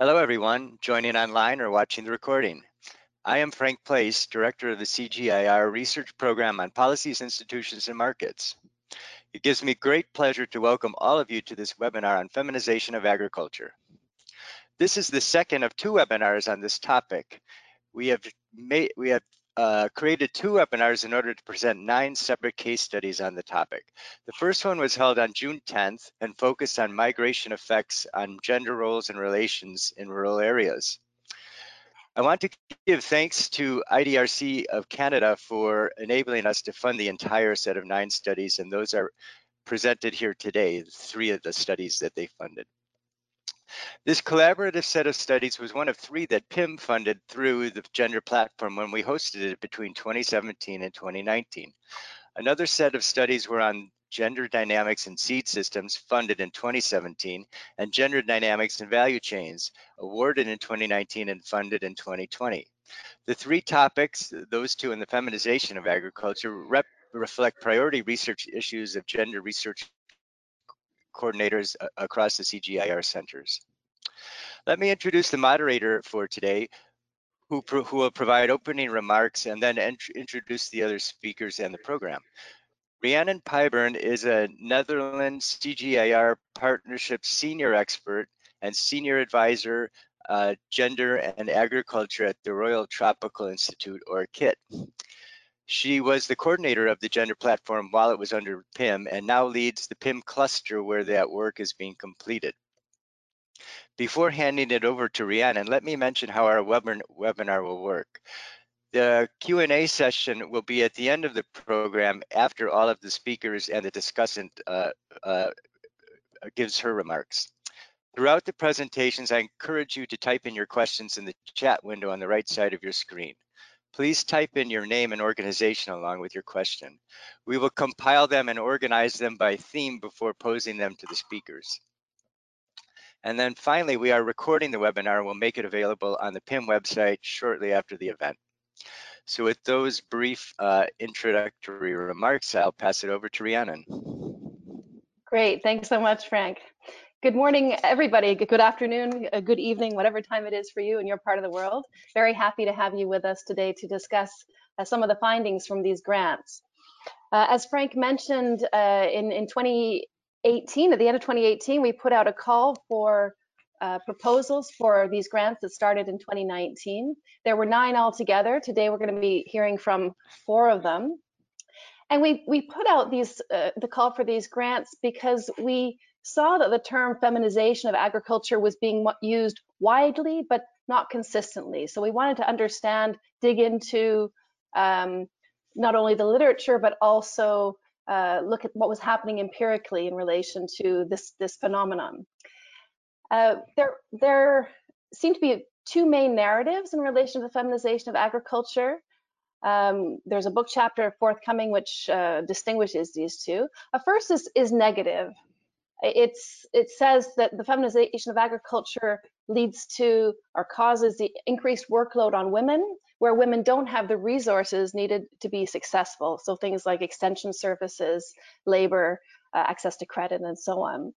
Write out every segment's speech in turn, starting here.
Hello, everyone joining online or watching the recording. I am Frank Place, Director of the CGIAR Research Program on Policies, Institutions, and Markets. It gives me great pleasure to welcome all of you to this webinar on feminization of agriculture. This is the second of two webinars on this topic. We have made we have uh, created two webinars in order to present nine separate case studies on the topic. The first one was held on June 10th and focused on migration effects on gender roles and relations in rural areas. I want to give thanks to IDRC of Canada for enabling us to fund the entire set of nine studies, and those are presented here today, three of the studies that they funded. This collaborative set of studies was one of three that PIM funded through the gender platform when we hosted it between 2017 and 2019. Another set of studies were on gender dynamics in seed systems funded in 2017 and gender dynamics in value chains awarded in 2019 and funded in 2020. The three topics, those two and the feminization of agriculture, rep reflect priority research issues of gender research coordinators uh, across the CGIAR centers. Let me introduce the moderator for today, who, who will provide opening remarks and then introduce the other speakers and the program. Rhiannon Pyburn is a Netherlands CGIAR Partnership Senior Expert and Senior Advisor, uh, Gender and Agriculture at the Royal Tropical Institute, or KIT. She was the coordinator of the gender platform while it was under PIM and now leads the PIM cluster where that work is being completed. Before handing it over to Rhiannon, let me mention how our webinar will work. The Q&A session will be at the end of the program after all of the speakers and the discussant uh, uh, gives her remarks. Throughout the presentations, I encourage you to type in your questions in the chat window on the right side of your screen. Please type in your name and organization along with your question. We will compile them and organize them by theme before posing them to the speakers. And then finally, we are recording the webinar and we'll make it available on the PIM website shortly after the event. So with those brief uh, introductory remarks, I'll pass it over to Rhiannon. Great, thanks so much, Frank. Good morning, everybody. Good afternoon, uh, good evening, whatever time it is for you in your part of the world. Very happy to have you with us today to discuss uh, some of the findings from these grants. Uh, as Frank mentioned, uh, in, in 2018, at the end of 2018, we put out a call for uh, proposals for these grants that started in 2019. There were nine altogether. Today, we're going to be hearing from four of them. And we, we put out these uh, the call for these grants because we saw that the term feminization of agriculture was being used widely, but not consistently. So we wanted to understand, dig into um, not only the literature, but also uh, look at what was happening empirically in relation to this, this phenomenon. Uh, there, there seem to be two main narratives in relation to the feminization of agriculture. Um, there's a book chapter forthcoming which uh, distinguishes these two. A first is, is negative, it's it says that the feminization of agriculture leads to or causes the increased workload on women where women don't have the resources needed to be successful. So things like extension services labor uh, access to credit and so on.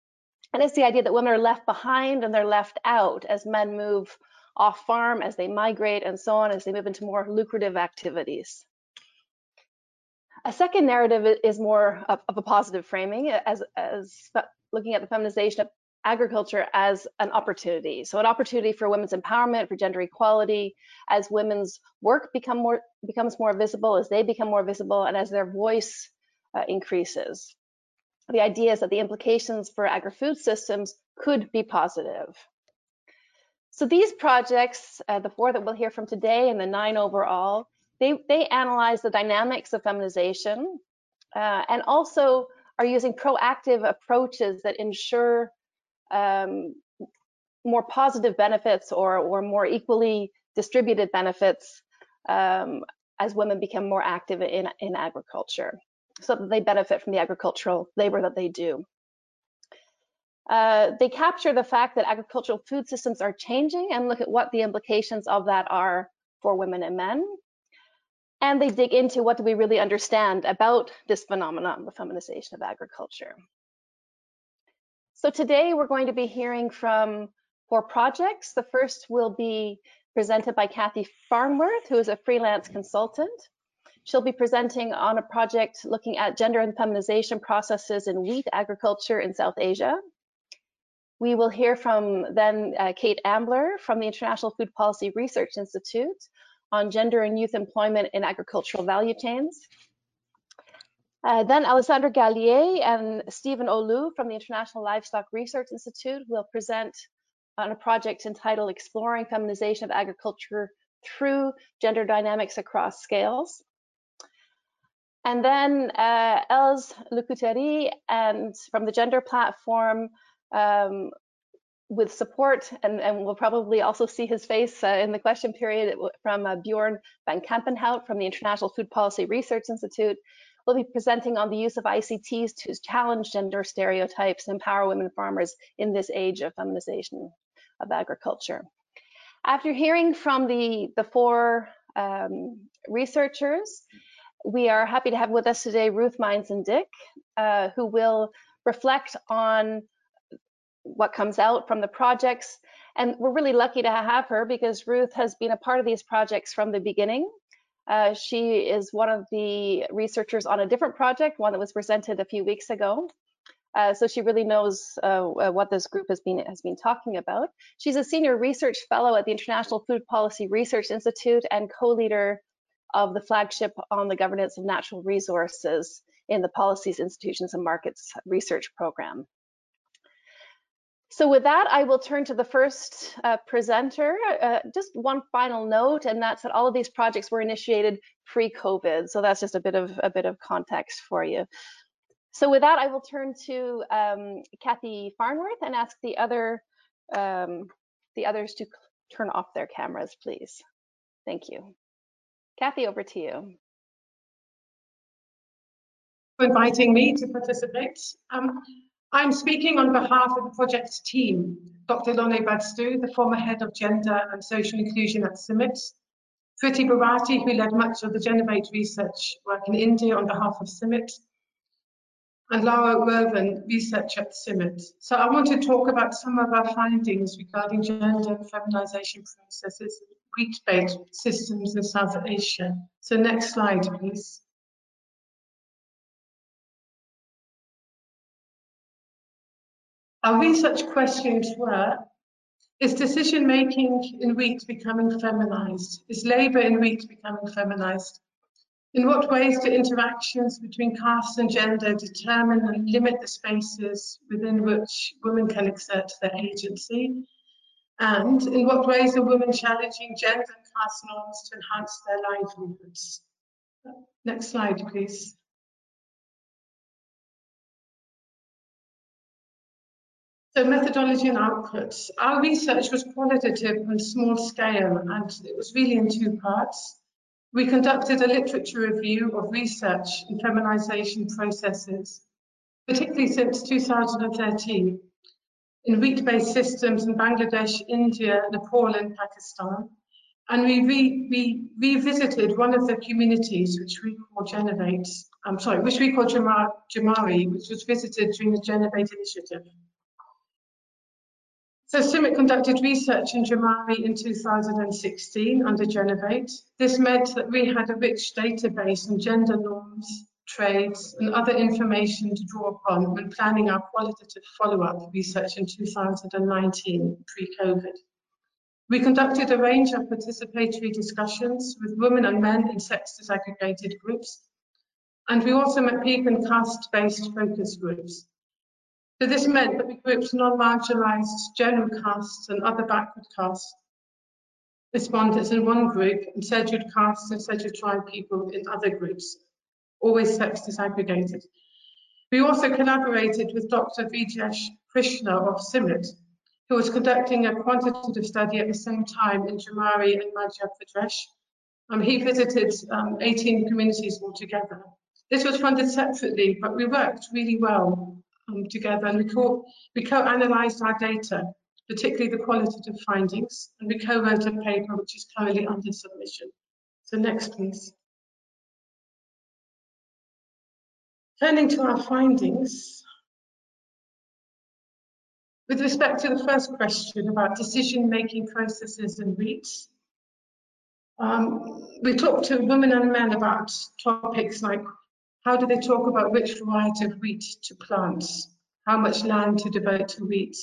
And it's the idea that women are left behind and they're left out as men move off farm as they migrate and so on as they move into more lucrative activities. A second narrative is more of, a positive framing as, as looking at the feminization of agriculture as an opportunity. So an opportunity for women's empowerment, for gender equality, as women's work become more becomes more visible, as they become more visible, and as their voice uh, increases. The idea is that the implications for agri-food systems could be positive. So these projects, uh, the four that we'll hear from today and the nine overall, they, they analyze the dynamics of feminization uh, and also are using proactive approaches that ensure um, more positive benefits or, or more equally distributed benefits um, as women become more active in, in agriculture so that they benefit from the agricultural labor that they do. Uh, they capture the fact that agricultural food systems are changing and look at what the implications of that are for women and men and they dig into what do we really understand about this phenomenon, the feminization of agriculture. So today we're going to be hearing from four projects. The first will be presented by Kathy Farnworth, who is a freelance consultant. She'll be presenting on a project looking at gender and feminization processes in wheat agriculture in South Asia. We will hear from then uh, Kate Ambler from the International Food Policy Research Institute on gender and youth employment in agricultural value chains. Uh, then Alessandra Galiè and Stephen Olu from the International Livestock Research Institute will present on a project entitled Exploring Feminization of Agriculture Through Gender Dynamics Across Scales. And then uh, Els Lecoutere and from the Gender Platform um, with support, and, and, we'll probably also see his face uh, in the question period from uh, Bjorn van Campenhout from the International Food Policy Research Institute, will be presenting on the use of ICTs to challenge gender stereotypes and empower women farmers in this age of feminization of agriculture. After hearing from the, the four um, researchers, we are happy to have with us today Ruth Meinzen-Dick, uh, who will reflect on what comes out from the projects. And we're really lucky to have her because Ruth has been a part of these projects from the beginning. Uh, she is one of the researchers on a different project, one that was presented a few weeks ago. Uh, so she really knows uh, what this group has been has been talking about. She's a senior research fellow at the International Food Policy Research Institute and co-leader of the flagship on the governance of natural resources in the Policies, Institutions and Markets research program. So with that, I will turn to the first uh, presenter. Uh, just one final note, and that's that all of these projects were initiated pre-COVID. So that's just a bit of a bit of context for you. So with that, I will turn to um, Kathy Farnworth and ask the other um, the others to turn off their cameras, please. Thank you. Kathy, over to you. For inviting me to participate. Um, I'm speaking on behalf of the project team, Dr. Lone Badstue, the former head of gender and social inclusion at CIMMYT, Priti Bharati, who led much of the GENNOVATE research work in India on behalf of CIMMYT, and Laura Werven, researcher at CIMMYT. So I want to talk about some of our findings regarding gender and feminization processes wheat-based systems in South Asia. So next slide, please. Our research questions were, is decision making in wheat becoming feminized? Is labor in wheat becoming feminized? In what ways do interactions between caste and gender determine and limit the spaces within which women can exert their agency? And in what ways are women challenging gender and caste norms to enhance their livelihoods? Next slide, please. So methodology and outputs. Our research was qualitative and small scale, and it was really in two parts. We conducted a literature review of research in feminization processes, particularly since 2013, in wheat-based systems in Bangladesh, India, Nepal, and Pakistan. And we, re, we revisited one of the communities, which we call GENNOVATE, I'm sorry, which we call Jamari, which was visited during the GENNOVATE initiative. So CIMMYT conducted research in Jamari in 2016 under GENNOVATE. This meant that we had a rich database on gender norms, trades, and other information to draw upon when planning our qualitative follow-up research in 2019, pre-COVID. We conducted a range of participatory discussions with women and men in sex disaggregated groups, and we also met people in caste-based focus groups. So this meant that we grouped non-marginalised general castes and other backward castes respondents in one group and scheduled castes and scheduled tribe people in other groups, always sex disaggregated. We also collaborated with Dr. Vijesh Krishna of CIMMYT, who was conducting a quantitative study at the same time in Jamari and Madhya Pradesh. Um, he visited um, 18 communities altogether. This was funded separately, but we worked really well um, together and we, co we co-analysed our data, particularly the qualitative findings, and we co-wrote a paper which is currently under submission. So next, please. Turning to our findings, With respect to the first question about decision-making processes and wheat, um, we talked to women and men about topics like how do they talk about which variety of wheat to plant, how much land to devote to wheat,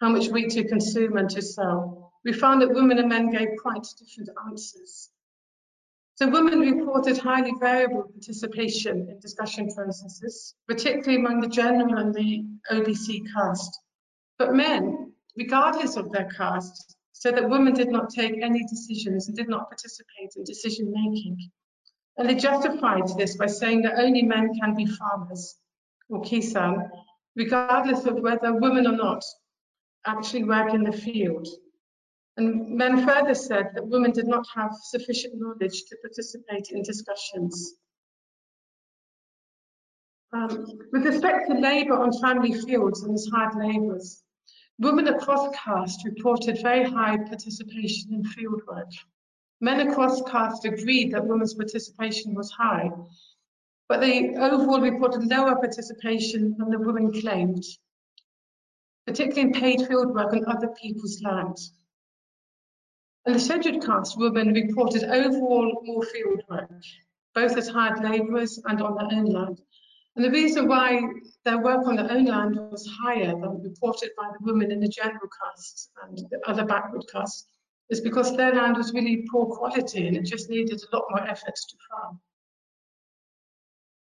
how much wheat to consume and to sell. We found that women and men gave quite different answers. So women reported highly variable participation in discussion processes, particularly among the general and the OBC caste. But men, regardless of their caste, said that women did not take any decisions and did not participate in decision making. And they justified this by saying that only men can be farmers or kisan, regardless of whether women or not actually work in the field. And men further said that women did not have sufficient knowledge to participate in discussions. Um, with respect to labour on family fields and as hard labourers, women across caste reported very high participation in fieldwork. Men across caste agreed that women's participation was high, but they overall reported lower participation than the women claimed, particularly in paid fieldwork on other people's land. And the scheduled caste women reported overall more fieldwork, both as hired labourers and on their own land. And the reason why their work on their own land was higher than reported by the women in the general caste and the other backward castes is because their land was really poor quality and it just needed a lot more effort to farm.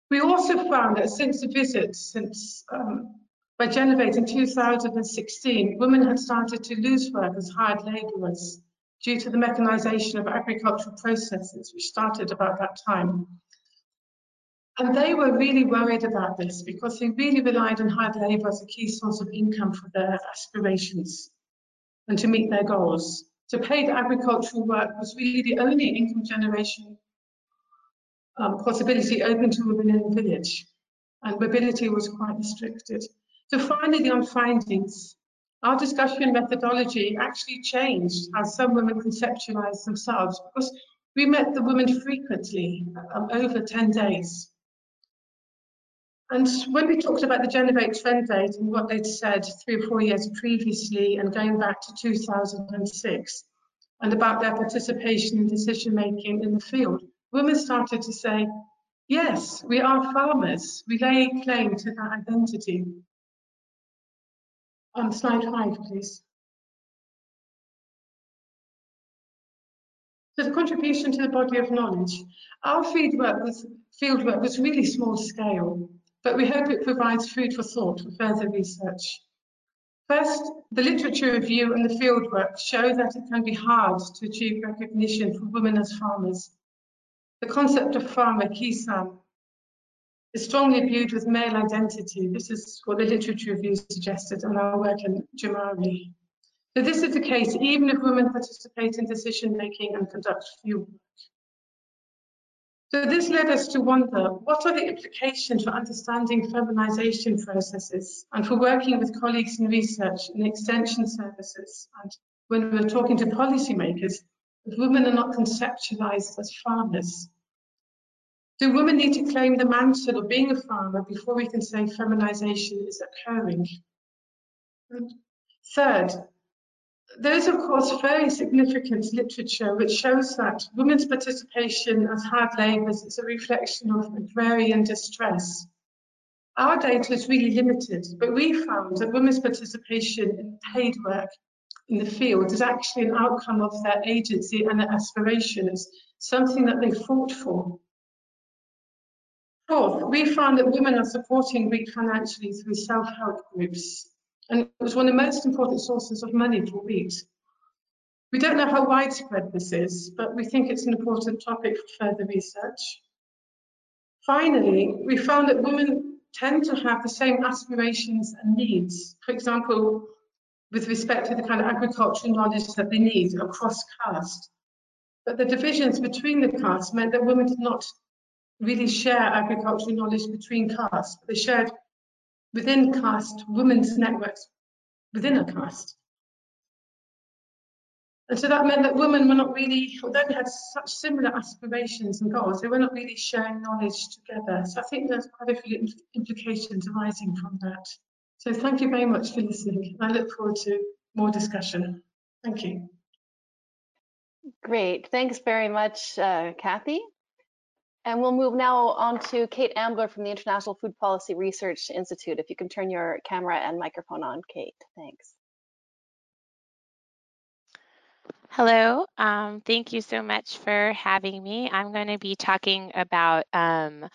We also found that since the visit, since um, by GENNOVATE in 2016, women had started to lose work as hired labourers due to the mechanisation of agricultural processes, which started about that time. And they were really worried about this because they really relied on hired labour as a key source of income for their aspirations and to meet their goals. So paid agricultural work was really the only income generation um, possibility open to women in the village, and mobility was quite restricted. So finally, on findings, our discussion methodology actually changed how some women conceptualized themselves because we met the women frequently, um, over 10 days. And when we talked about the GENNOVATE trend date and what they'd said three or four years previously and going back to 2006 and about their participation in decision making in the field, women started to say, yes, we are farmers. We lay claim to that identity. On slide five, please. So the contribution to the body of knowledge. Our fieldwork was, fieldwork was really small scale but we hope it provides food for thought for further research. First, the literature review and the fieldwork show that it can be hard to achieve recognition for women as farmers. The concept of farmer, kisan, is strongly viewed with male identity. This is what the literature review suggested and our work in Jamari. So this is the case even if women participate in decision making and conduct fieldwork. So this led us to wonder, what are the implications for understanding feminization processes and for working with colleagues in research and extension services and when we're talking to policymakers, if women are not conceptualized as farmers? Do women need to claim the mantle of being a farmer before we can say feminization is occurring? Third, there is, of course, very significant literature which shows that women's participation as hard labourers is a reflection of agrarian distress. Our data is really limited, but we found that women's participation in paid work in the field is actually an outcome of their agency and their aspirations, something that they fought for. Fourth, we found that women are supporting wheat financially through self-help groups and it was one of the most important sources of money for wheat. We don't know how widespread this is, but we think it's an important topic for further research. Finally, we found that women tend to have the same aspirations and needs. For example, with respect to the kind of agricultural knowledge that they need across caste. But the divisions between the castes meant that women did not really share agricultural knowledge between castes. They shared within caste, women's networks within a caste. And so that meant that women were not really, although they had such similar aspirations and goals, they were not really sharing knowledge together. So I think there's quite a few implications arising from that. So thank you very much for listening. I look forward to more discussion. Thank you. Great. Thanks very much, uh, Kathy. And we'll move now on to Kate Ambler from the International Food Policy Research Institute. If you can turn your camera and microphone on, Kate. Thanks. Hello, um, thank you so much for having me. I'm going to be talking about um,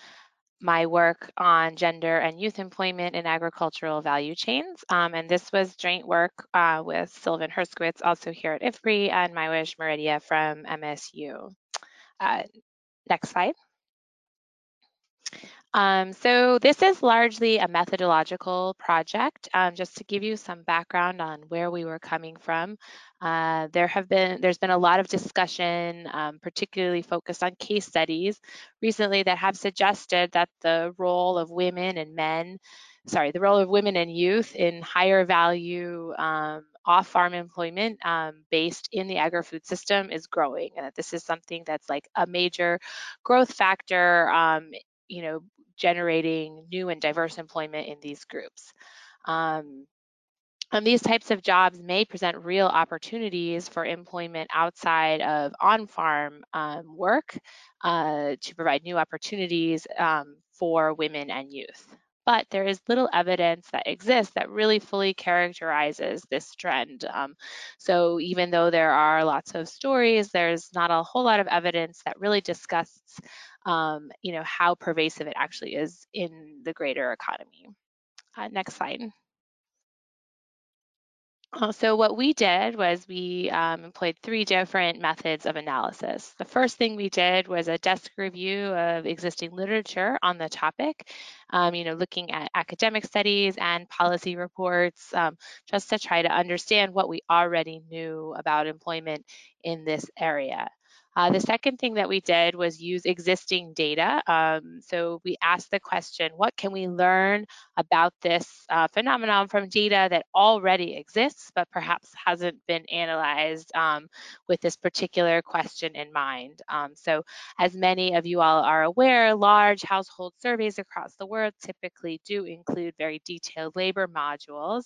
my work on gender and youth employment in agricultural value chains. Um, and this was joint work uh, with Sylvan Herskowitz, also here at IFPRI, and Mywish Maredia from MSU. Uh, next slide. Um, so this is largely a methodological project. Um, just to give you some background on where we were coming from, uh, there have been there's been a lot of discussion, um, particularly focused on case studies recently that have suggested that the role of women and men, sorry, the role of women and youth in higher value um, off-farm employment um, based in the agri-food system is growing and that this is something that's like a major growth factor um, you know generating new and diverse employment in these groups. Um, and these types of jobs may present real opportunities for employment outside of on-farm um, work uh, to provide new opportunities um, for women and youth. But there is little evidence that exists that really fully characterizes this trend. Um, so even though there are lots of stories, there's not a whole lot of evidence that really discusses um, you know, how pervasive it actually is in the greater economy. Uh, next slide. Uh, so what we did was we um, employed three different methods of analysis. The first thing we did was a desk review of existing literature on the topic, um, you know, looking at academic studies and policy reports, um, just to try to understand what we already knew about employment in this area. Uh, the second thing that we did was use existing data. Um, so we asked the question, what can we learn about this uh, phenomenon from data that already exists, but perhaps hasn't been analyzed um, with this particular question in mind? Um, so as many of you all are aware, large household surveys across the world typically do include very detailed labor modules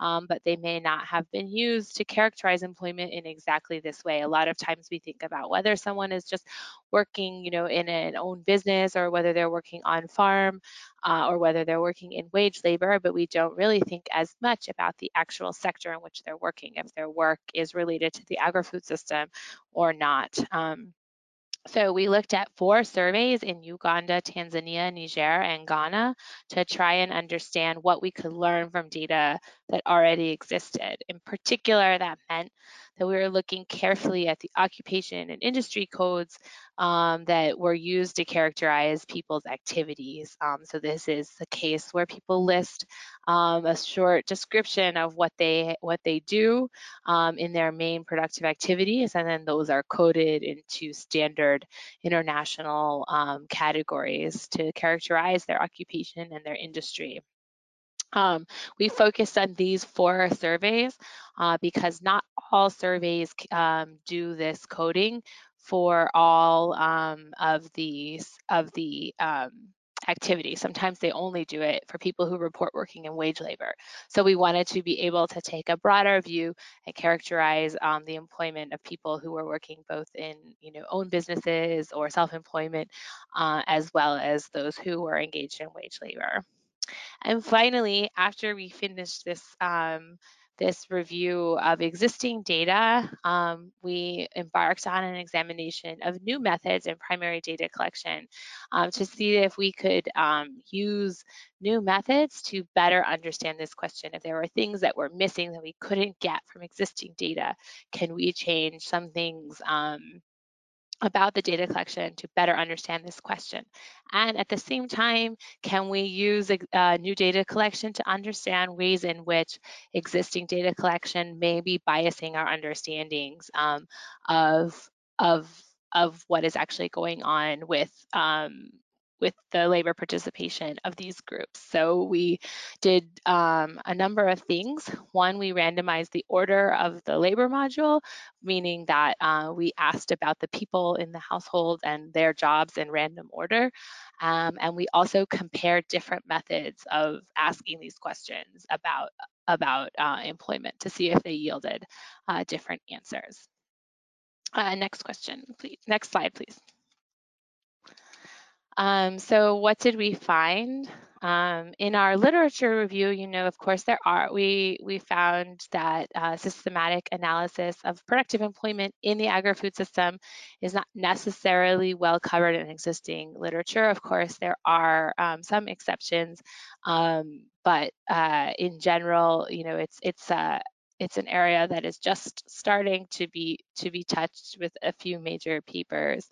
um, but they may not have been used to characterize employment in exactly this way. A lot of times we think about whether someone is just working, you know, in an own business or whether they're working on farm uh, or whether they're working in wage labor, but we don't really think as much about the actual sector in which they're working, if their work is related to the agri-food system or not. Um, so we looked at four surveys in Uganda, Tanzania, Niger, and Ghana to try and understand what we could learn from data that already existed. In particular, that meant that we were looking carefully at the occupation and industry codes um, that were used to characterize people's activities. Um, so this is the case where people list um, a short description of what they what they do um, in their main productive activities, and then those are coded into standard international um, categories to characterize their occupation and their industry. Um, we focused on these four surveys uh, because not all surveys um, do this coding for all um, of these of the um, activity. Sometimes they only do it for people who report working in wage labor. So we wanted to be able to take a broader view and characterize um, the employment of people who are working both in you know own businesses or self-employment, uh, as well as those who are engaged in wage labor. And finally, after we finished this um, this review of existing data, um, we embarked on an examination of new methods in primary data collection um, to see if we could um, use new methods to better understand this question. If there were things that were missing that we couldn't get from existing data, can we change some things um, about the data collection to better understand this question. And at the same time, can we use uh, new data collection to understand ways in which existing data collection may be biasing our understandings um, of, of, of what is actually going on with um, with the labor participation of these groups. So we did um, a number of things. One, we randomized the order of the labor module, meaning that uh, we asked about the people in the household and their jobs in random order. Um, and we also compared different methods of asking these questions about, about uh, employment to see if they yielded uh, different answers. Uh, next question, please. Next slide, please. Um, so what did we find? Um, in our literature review, you know, of course, there are, we, we found that uh, systematic analysis of productive employment in the agri-food system is not necessarily well covered in existing literature. Of course, there are um, some exceptions, um, but uh, in general, you know, it's, it's, uh, it's an area that is just starting to be to be touched with a few major papers.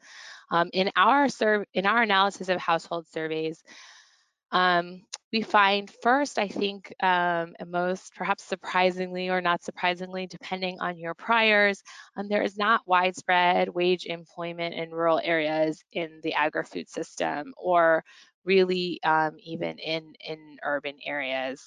Um, in our in our analysis of household surveys, um, we find first, I think, um, most perhaps surprisingly or not surprisingly, depending on your priors, um, there is not widespread wage employment in rural areas in the agri-food system or really um, even in, in urban areas.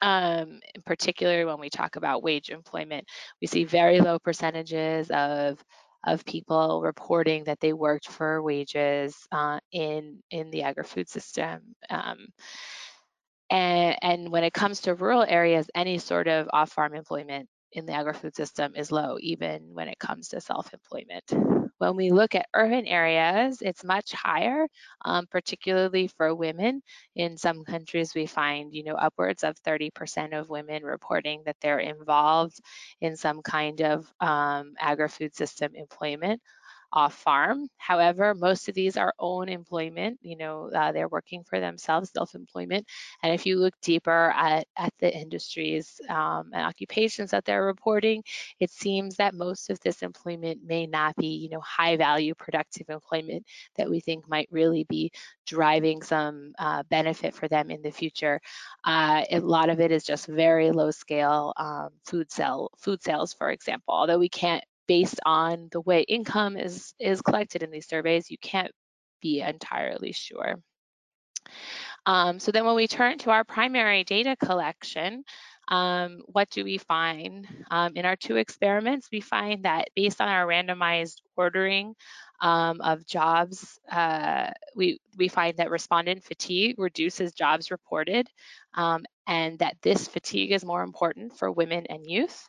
Um, in particular when we talk about wage employment, we see very low percentages of of people reporting that they worked for wages uh, in in the agri-food system. Um, and, and when it comes to rural areas, any sort of off-farm employment in the agri-food system is low, even when it comes to self-employment. When we look at urban areas, it's much higher, um, particularly for women. In some countries, we find, you know, upwards of 30% of women reporting that they're involved in some kind of um, agri-food system employment off farm. However, most of these are own employment, you know, uh, they're working for themselves, self-employment. And if you look deeper at, at the industries um, and occupations that they're reporting, it seems that most of this employment may not be, you know, high value productive employment that we think might really be driving some uh, benefit for them in the future. Uh, a lot of it is just very low scale um, food sell food sales, for example, although we can't based on the way income is, is collected in these surveys, you can't be entirely sure. Um, so then when we turn to our primary data collection, um, what do we find? Um, in our two experiments, we find that based on our randomized ordering um, of jobs, uh, we, we find that respondent fatigue reduces jobs reported um, and that this fatigue is more important for women and youth.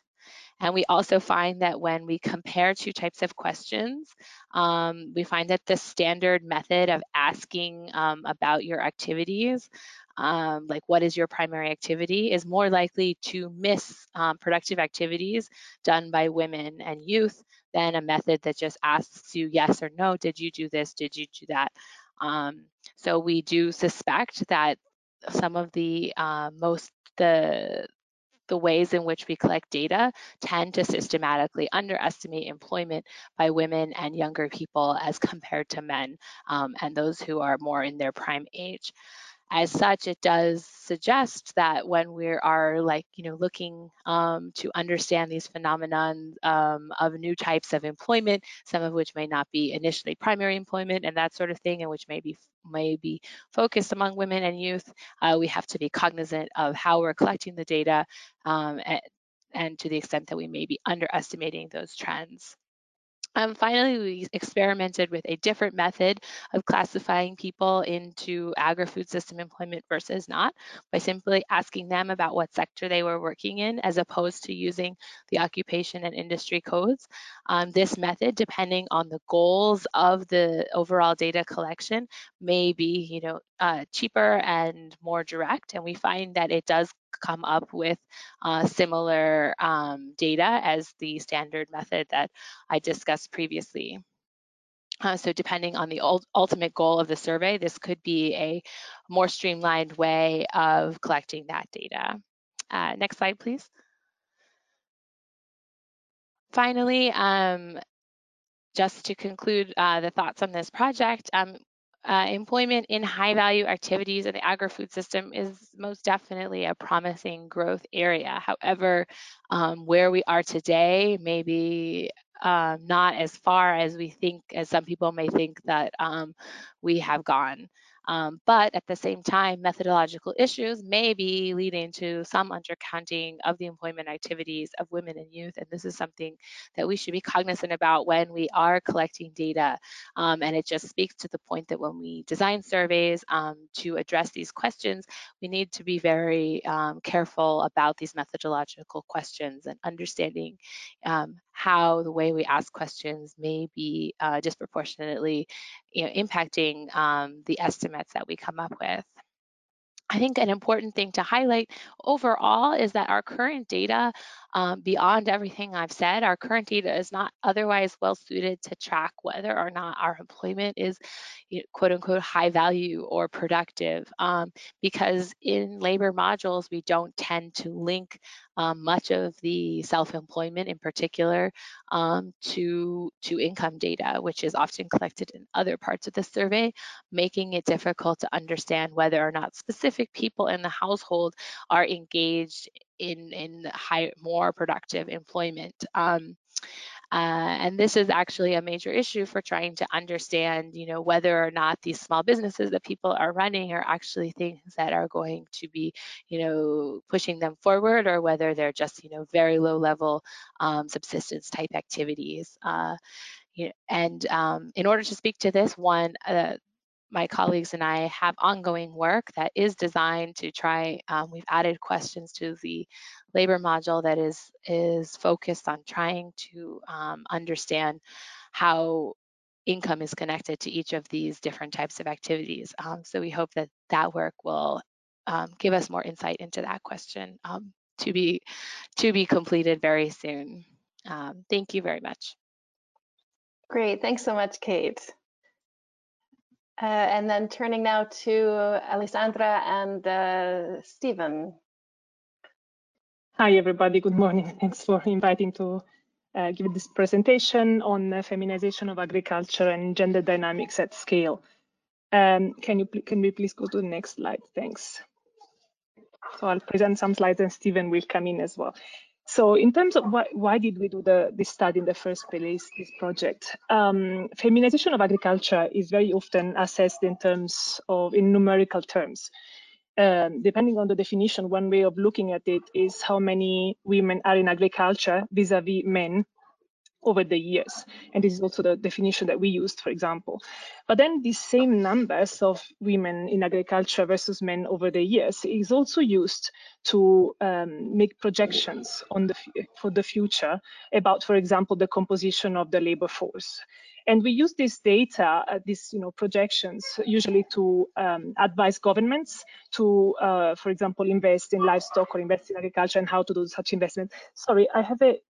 And we also find that when we compare two types of questions, um, we find that the standard method of asking um, about your activities, um, like what is your primary activity, is more likely to miss um, productive activities done by women and youth than a method that just asks you yes or no, did you do this, did you do that? Um, so we do suspect that some of the uh, most the the ways in which we collect data tend to systematically underestimate employment by women and younger people as compared to men um, and those who are more in their prime age as such, it does suggest that when we are like, you know, looking um, to understand these phenomenon um, of new types of employment, some of which may not be initially primary employment and that sort of thing, and which may be may be focused among women and youth, uh, we have to be cognizant of how we're collecting the data um, and, and to the extent that we may be underestimating those trends. Um, finally, we experimented with a different method of classifying people into agri-food system employment versus not by simply asking them about what sector they were working in as opposed to using the occupation and industry codes. Um, this method, depending on the goals of the overall data collection, may be you know, uh, cheaper and more direct. And we find that it does come up with uh, similar um, data as the standard method that I discussed previously. Uh, so depending on the ultimate goal of the survey, this could be a more streamlined way of collecting that data. Uh, next slide, please. Finally, um, just to conclude uh, the thoughts on this project, um, uh, employment in high value activities in the agri-food system is most definitely a promising growth area. However, um, where we are today may be um, not as far as we think, as some people may think that um, we have gone. Um, but at the same time, methodological issues may be leading to some undercounting of the employment activities of women and youth. And this is something that we should be cognizant about when we are collecting data. Um, and it just speaks to the point that when we design surveys um, to address these questions, we need to be very um, careful about these methodological questions and understanding um, how the way we ask questions may be uh, disproportionately you know, impacting um, the estimates that we come up with. I think an important thing to highlight overall is that our current data, um, beyond everything I've said, our current data is not otherwise well suited to track whether or not our employment is you know, quote unquote high value or productive um, because in labor modules, we don't tend to link um, much of the self-employment in particular um, to, to income data, which is often collected in other parts of the survey, making it difficult to understand whether or not specific people in the household are engaged in, in high, more productive employment. Um, uh, and this is actually a major issue for trying to understand, you know, whether or not these small businesses that people are running are actually things that are going to be, you know, pushing them forward or whether they're just, you know, very low level um, subsistence type activities. Uh, you know, and um, in order to speak to this, one, uh, my colleagues and I have ongoing work that is designed to try, um, we've added questions to the labor module that is, is focused on trying to um, understand how income is connected to each of these different types of activities. Um, so we hope that that work will um, give us more insight into that question um, to be to be completed very soon. Um, thank you very much. Great, thanks so much, Kate. Uh, and then turning now to Alessandra and uh, Stephen. Hi, everybody. Good morning. Thanks for inviting to uh, give this presentation on feminization of agriculture and gender dynamics at scale. Um, can you can we please go to the next slide? Thanks. So I'll present some slides and Stephen will come in as well. So in terms of why, why did we do the, this study in the first place, this project? Um, feminization of agriculture is very often assessed in terms of, in numerical terms. Um, depending on the definition, one way of looking at it is how many women are in agriculture vis-a-vis -vis men over the years. And this is also the definition that we used, for example. But then these same numbers of women in agriculture versus men over the years is also used to um, make projections on the for the future about, for example, the composition of the labor force. And we use this data, uh, these you know projections, usually to um, advise governments to, uh, for example, invest in livestock or invest in agriculture and how to do such investment. Sorry, I have a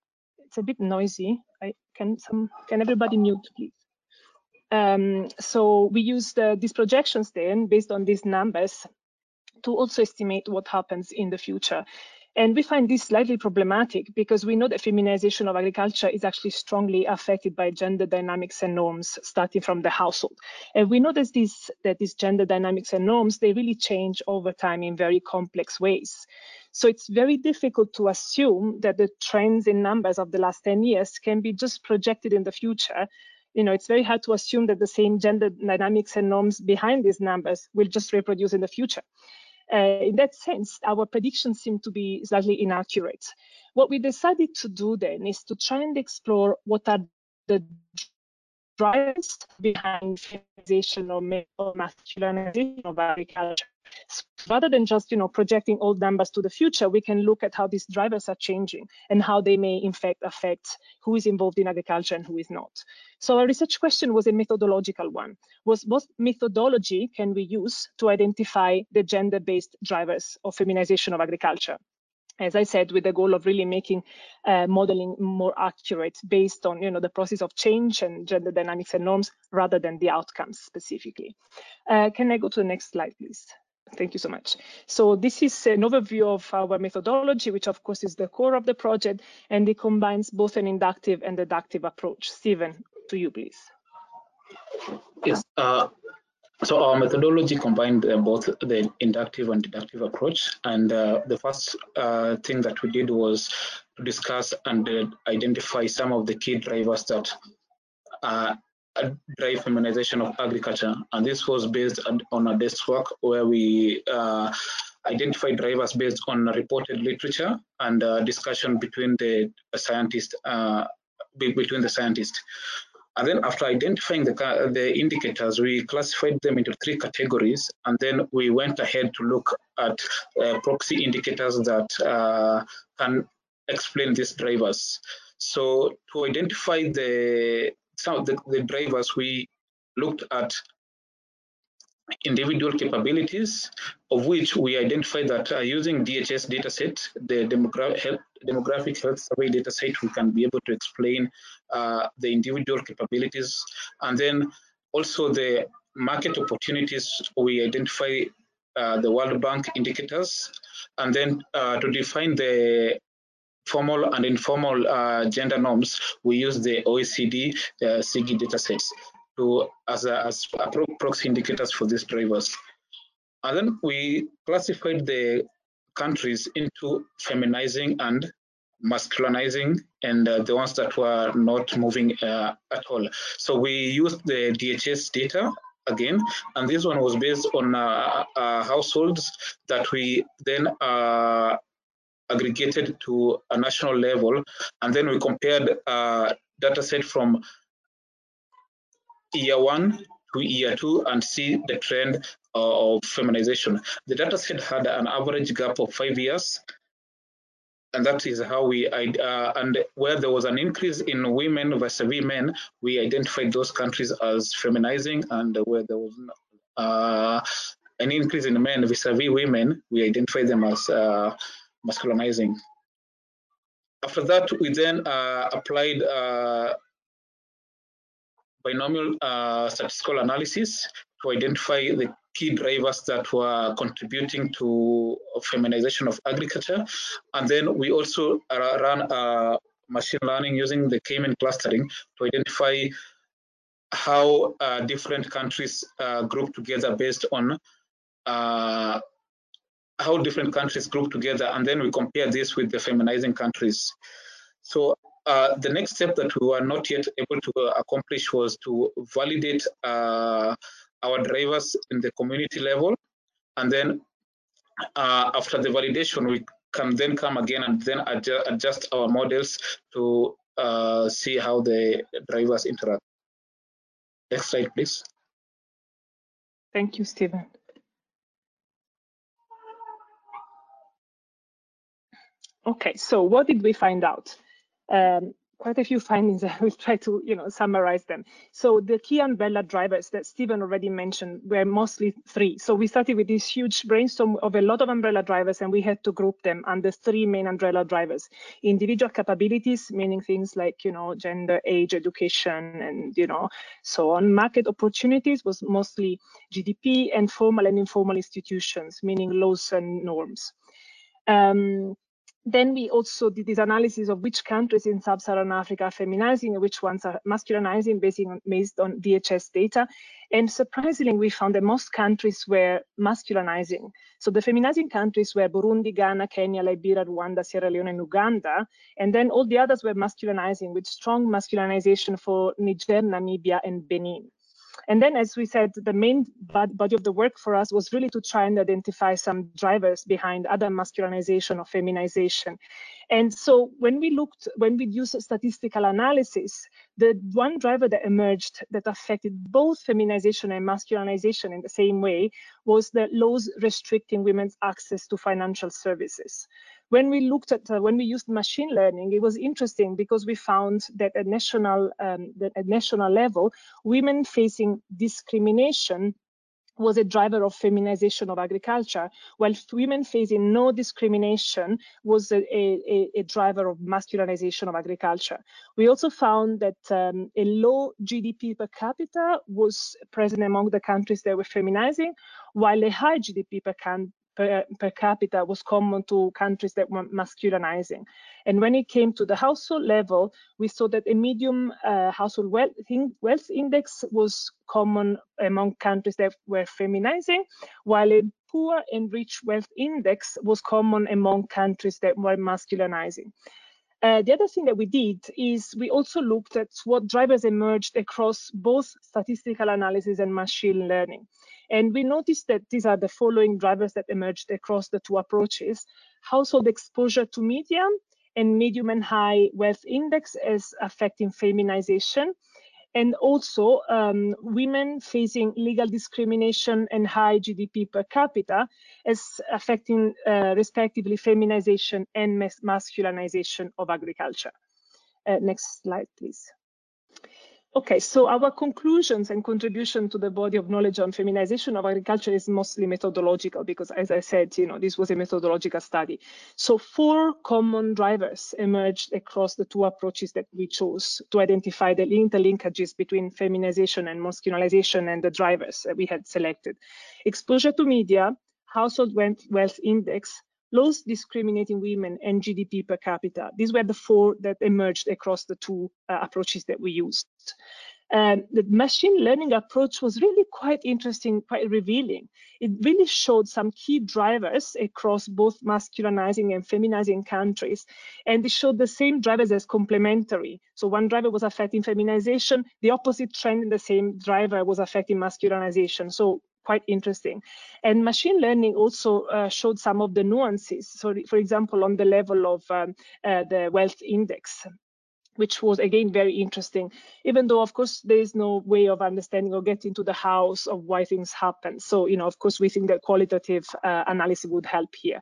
it's a bit noisy. I can some can everybody mute please? Um, so we use the, these projections then based on these numbers to also estimate what happens in the future. And we find this slightly problematic because we know that feminization of agriculture is actually strongly affected by gender dynamics and norms starting from the household. And we know that these, that these gender dynamics and norms, they really change over time in very complex ways. So it's very difficult to assume that the trends in numbers of the last 10 years can be just projected in the future. You know, it's very hard to assume that the same gender dynamics and norms behind these numbers will just reproduce in the future. Uh, in that sense, our predictions seem to be slightly inaccurate. What we decided to do then is to try and explore what are the drivers behind feminization or, or masculinization of agriculture. So rather than just you know projecting old numbers to the future, we can look at how these drivers are changing and how they may in fact affect who is involved in agriculture and who is not. So our research question was a methodological one. Was what methodology can we use to identify the gender-based drivers of feminization of agriculture? as I said, with the goal of really making uh, modeling more accurate based on you know, the process of change and gender dynamics and norms rather than the outcomes specifically. Uh, can I go to the next slide, please? Thank you so much. So this is an overview of our methodology, which of course is the core of the project, and it combines both an inductive and deductive approach. Stephen, to you, please. Yes. Uh, so our methodology combined uh, both the inductive and deductive approach. And uh, the first uh, thing that we did was to discuss and uh, identify some of the key drivers that uh, drive feminization of agriculture. And this was based on a desk work where we uh, identified drivers based on reported literature and discussion between the scientists, between the scientists. And then after identifying the, the indicators, we classified them into three categories. And then we went ahead to look at uh, proxy indicators that uh, can explain these drivers. So to identify the some of the, the drivers, we looked at individual capabilities, of which we identified that uh, using DHS dataset, the demogra health, demographic health survey dataset, we can be able to explain uh, the individual capabilities. And then also the market opportunities, we identify uh, the World Bank indicators, and then uh, to define the formal and informal uh, gender norms, we use the OECD uh, SIGI datasets to as a, as a proxy indicators for these drivers. And then we classified the countries into feminizing and masculinizing and uh, the ones that were not moving uh, at all. So we used the DHS data again, and this one was based on uh, uh households that we then uh, aggregated to a national level, and then we compared uh, data set from year one to year two and see the trend of feminization. The data set had an average gap of five years. And that is how we, uh, and where there was an increase in women versus men, we identified those countries as feminizing, and where there was uh, an increase in men vis-a-vis women, we identified them as uh, masculinizing. After that, we then uh, applied uh, binomial uh, statistical analysis to identify the key drivers that were contributing to feminization of agriculture. And then we also ran uh, machine learning using the K-mean clustering to identify how uh, different countries uh, group together based on uh, how different countries group together, and then we compare this with the feminizing countries. So uh, the next step that we were not yet able to uh, accomplish was to validate uh, our drivers in the community level. And then uh, after the validation, we can then come again and then adjust, adjust our models to uh, see how the drivers interact. Next slide, please. Thank you, Stephen. Okay, so what did we find out? Um, quite a few findings. I will try to, you know, summarize them. So the key umbrella drivers that Stephen already mentioned were mostly three. So we started with this huge brainstorm of a lot of umbrella drivers, and we had to group them under three main umbrella drivers: individual capabilities, meaning things like, you know, gender, age, education, and you know, so on. Market opportunities was mostly GDP, and formal and informal institutions, meaning laws and norms. Um, then we also did this analysis of which countries in sub-Saharan Africa are feminizing and which ones are masculinizing based on, based on DHS data. And surprisingly, we found that most countries were masculinizing. So the feminizing countries were Burundi, Ghana, Kenya, Liberia, Rwanda, Sierra Leone, and Uganda. And then all the others were masculinizing with strong masculinization for Niger, Namibia, and Benin. And then, as we said, the main body of the work for us was really to try and identify some drivers behind other masculinization or feminization. And so when we looked, when we used statistical analysis, the one driver that emerged that affected both feminization and masculinization in the same way was the laws restricting women's access to financial services when we looked at uh, when we used machine learning, it was interesting because we found that at national um, that at national level, women facing discrimination was a driver of feminization of agriculture, while women facing no discrimination was a, a, a driver of masculinization of agriculture. We also found that um, a low GDP per capita was present among the countries that were feminizing, while a high GDP per, per, per capita was common to countries that were masculinizing. And when it came to the household level, we saw that a medium uh, household wealth, wealth index was common among countries that were feminizing, while a poor and rich wealth index was common among countries that were masculinizing. Uh, the other thing that we did is we also looked at what drivers emerged across both statistical analysis and machine learning. And we noticed that these are the following drivers that emerged across the two approaches. Household exposure to media and medium and high wealth index as affecting feminization and also um, women facing legal discrimination and high GDP per capita as affecting uh, respectively feminization and masculinization of agriculture. Uh, next slide, please. Okay, so our conclusions and contribution to the body of knowledge on feminization of agriculture is mostly methodological because as I said, you know, this was a methodological study. So four common drivers emerged across the two approaches that we chose to identify the interlinkages between feminization and masculinization and the drivers that we had selected. Exposure to media, household wealth index, laws discriminating women and GDP per capita. These were the four that emerged across the two uh, approaches that we used. Um, the machine learning approach was really quite interesting, quite revealing. It really showed some key drivers across both masculinizing and feminizing countries. And it showed the same drivers as complementary. So one driver was affecting feminization, the opposite trend in the same driver was affecting masculinization. So quite interesting. And machine learning also uh, showed some of the nuances. So, for example, on the level of um, uh, the wealth index, which was again very interesting, even though of course there is no way of understanding or getting to the house of why things happen. So, you know, of course, we think that qualitative uh, analysis would help here.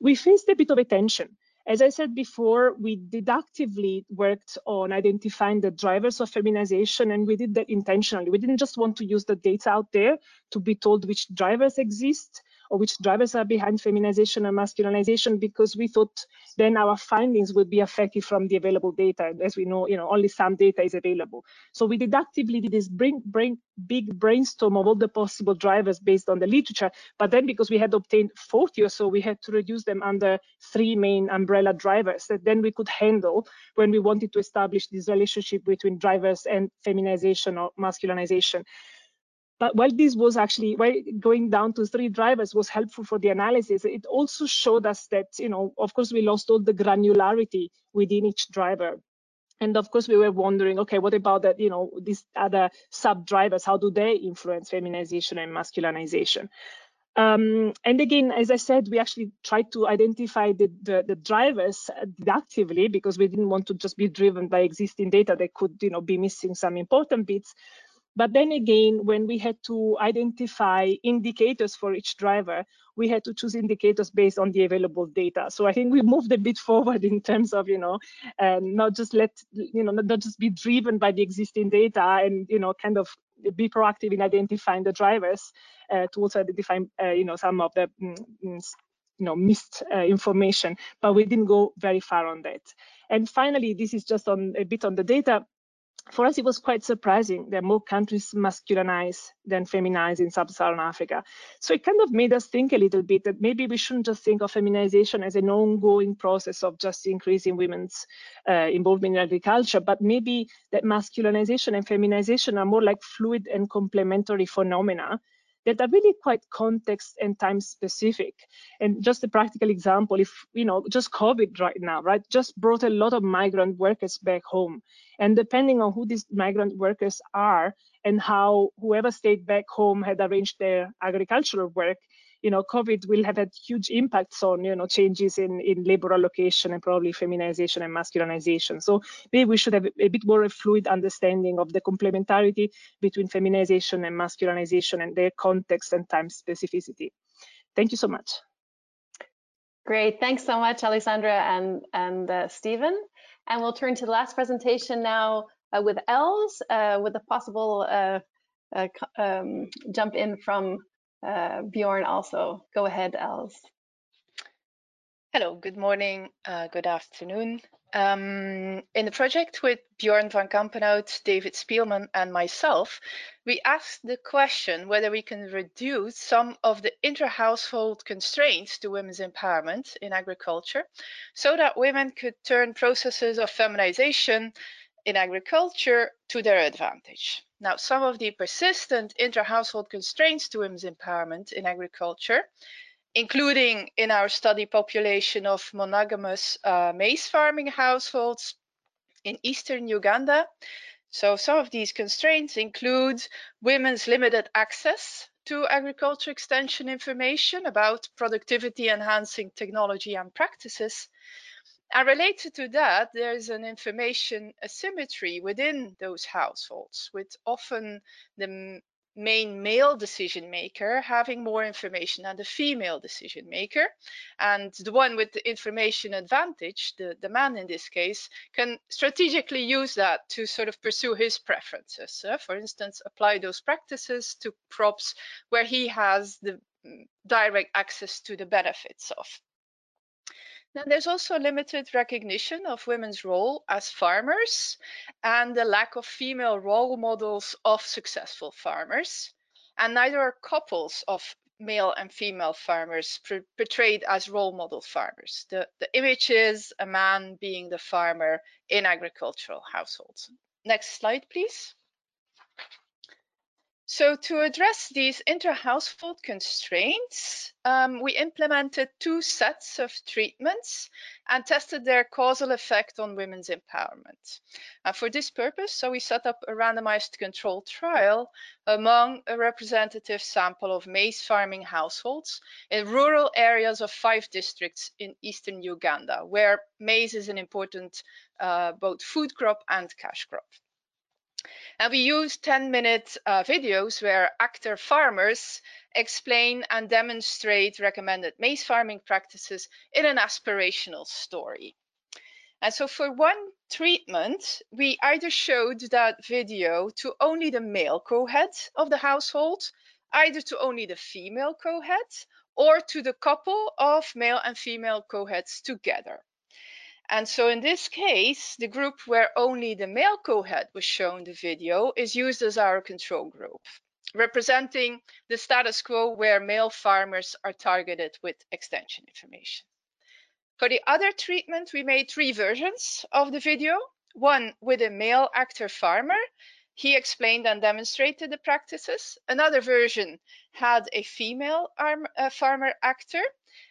We faced a bit of a tension as I said before, we deductively worked on identifying the drivers of feminization, and we did that intentionally. We didn't just want to use the data out there to be told which drivers exist or which drivers are behind feminization and masculinization because we thought then our findings would be affected from the available data. As we know, you know, only some data is available. So we deductively did this bring, bring, big brainstorm of all the possible drivers based on the literature. But then because we had obtained 40 or so, we had to reduce them under three main umbrella drivers that then we could handle when we wanted to establish this relationship between drivers and feminization or masculinization. But while this was actually while going down to three drivers was helpful for the analysis, it also showed us that, you know, of course, we lost all the granularity within each driver. And of course, we were wondering, okay, what about that, you know, these other sub drivers? How do they influence feminization and masculinization? Um, and again, as I said, we actually tried to identify the, the, the, drivers deductively because we didn't want to just be driven by existing data that could, you know, be missing some important bits. But then again, when we had to identify indicators for each driver, we had to choose indicators based on the available data. So I think we moved a bit forward in terms of, you know, um, not just let, you know, not just be driven by the existing data and, you know, kind of be proactive in identifying the drivers uh, to also identify, uh, you know, some of the mm, mm you know missed uh, information but we didn't go very far on that and finally this is just on a bit on the data for us, it was quite surprising that more countries masculinize than feminize in sub-Saharan Africa. So it kind of made us think a little bit that maybe we shouldn't just think of feminization as an ongoing process of just increasing women's uh, involvement in agriculture, but maybe that masculinization and feminization are more like fluid and complementary phenomena that are really quite context and time specific. And just a practical example, if, you know, just COVID right now, right, just brought a lot of migrant workers back home. And depending on who these migrant workers are and how whoever stayed back home had arranged their agricultural work, you know, COVID will have had huge impacts on, you know, changes in, in labor allocation and probably feminization and masculinization. So maybe we should have a, bit more a fluid understanding of the complementarity between feminization and masculinization and their context and time specificity. Thank you so much. Great, thanks so much, Alessandra and, and uh, Stephen. And we'll turn to the last presentation now uh, with Els, uh, with a possible uh, uh, um, jump in from uh, Bjorn also. Go ahead, Els. Hello, good morning, uh, good afternoon. Um, in the project with Bjorn van Campenhout, David Spielman, and myself, we asked the question whether we can reduce some of the inter-household constraints to women's empowerment in agriculture so that women could turn processes of feminization in agriculture to their advantage. Now, some of the persistent inter-household constraints to women's empowerment in agriculture including in our study population of monogamous uh, maize farming households in eastern Uganda. So some of these constraints include women's limited access to agriculture extension information about productivity enhancing technology and practices. And related to that, there's an information asymmetry within those households, with often the main male decision maker having more information than the female decision maker. And the one with the information advantage, the, the man in this case, can strategically use that to sort of pursue his preferences. Uh, for instance, apply those practices to crops where he has the direct access to the benefits of. Now, there's also limited recognition of women's role as farmers and the lack of female role models of successful farmers. And neither are couples of male and female farmers portrayed as role model farmers. The, the image is a man being the farmer in agricultural households. Next slide, please. So to address these inter-household constraints, um, we implemented two sets of treatments and tested their causal effect on women's empowerment. And for this purpose, so we set up a randomized controlled trial among a representative sample of maize farming households in rural areas of five districts in eastern Uganda, where maize is an important uh, both food crop and cash crop. And we use 10 minute uh, videos where actor farmers explain and demonstrate recommended maize farming practices in an aspirational story. And so for one treatment, we either showed that video to only the male co-head of the household, either to only the female co-head, or to the couple of male and female co-heads together. And so in this case, the group where only the male co-head was shown the video is used as our control group, representing the status quo where male farmers are targeted with extension information. For the other treatment, we made three versions of the video. One with a male actor farmer. He explained and demonstrated the practices. Another version had a female arm, uh, farmer actor,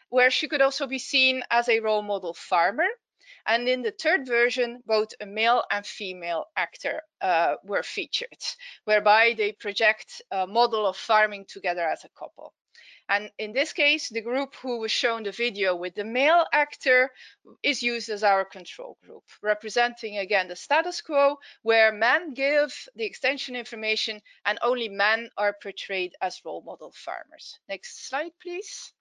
where she could also be seen as a role model farmer and in the third version, both a male and female actor uh, were featured, whereby they project a model of farming together as a couple. And in this case, the group who was shown the video with the male actor is used as our control group, representing again the status quo where men give the extension information and only men are portrayed as role model farmers. Next slide, please.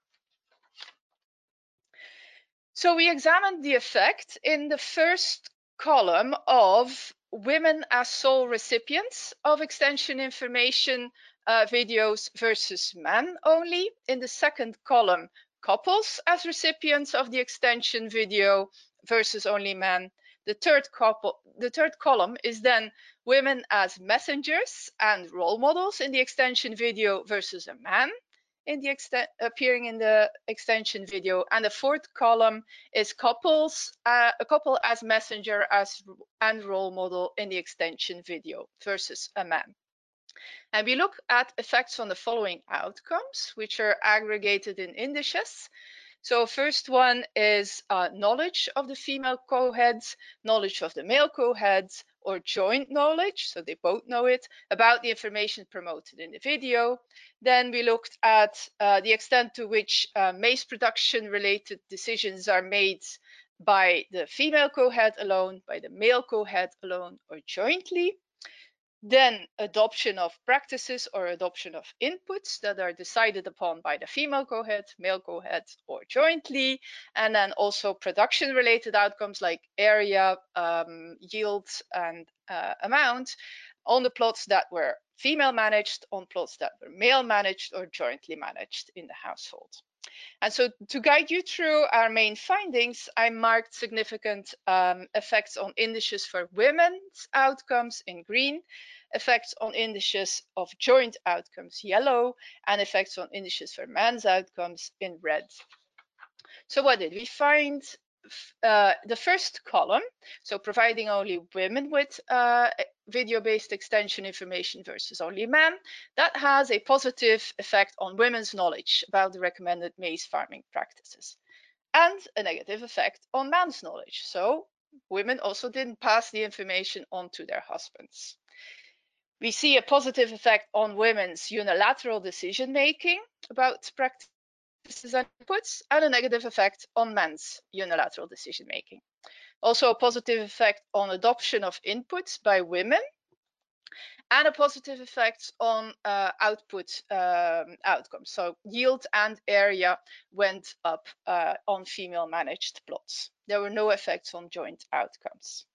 So we examined the effect in the first column of women as sole recipients of extension information uh, videos versus men only. In the second column, couples as recipients of the extension video versus only men. The third, couple, the third column is then women as messengers and role models in the extension video versus a man in the extent appearing in the extension video. And the fourth column is couples uh, a couple as messenger as and role model in the extension video versus a man. And we look at effects on the following outcomes which are aggregated in indices. So first one is uh, knowledge of the female co-heads, knowledge of the male co-heads, or joint knowledge, so they both know it, about the information promoted in the video. Then we looked at uh, the extent to which uh, maize production related decisions are made by the female co-head alone, by the male co-head alone, or jointly. Then adoption of practices or adoption of inputs that are decided upon by the female co-head, male co-head, or jointly. And then also production related outcomes like area, um, yield, and uh, amount on the plots that were female managed, on plots that were male managed or jointly managed in the household. And so to guide you through our main findings, I marked significant um, effects on indices for women's outcomes in green, effects on indices of joint outcomes yellow, and effects on indices for men's outcomes in red. So what did we find? Uh, the first column, so providing only women with uh, video-based extension information versus only men, that has a positive effect on women's knowledge about the recommended maize farming practices and a negative effect on men's knowledge. So women also didn't pass the information on to their husbands. We see a positive effect on women's unilateral decision making about practices inputs and a negative effect on men's unilateral decision making also a positive effect on adoption of inputs by women and a positive effect on uh, output um, outcomes. So yield and area went up uh, on female managed plots. There were no effects on joint outcomes.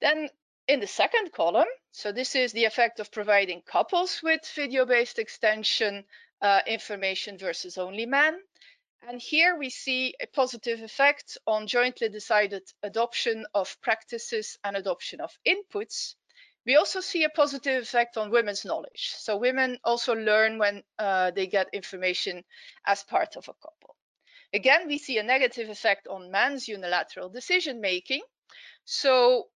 Then in the second column, so this is the effect of providing couples with video-based extension uh, information versus only men. And here we see a positive effect on jointly decided adoption of practices and adoption of inputs. We also see a positive effect on women's knowledge. So women also learn when uh, they get information as part of a couple. Again, we see a negative effect on men's unilateral decision making. So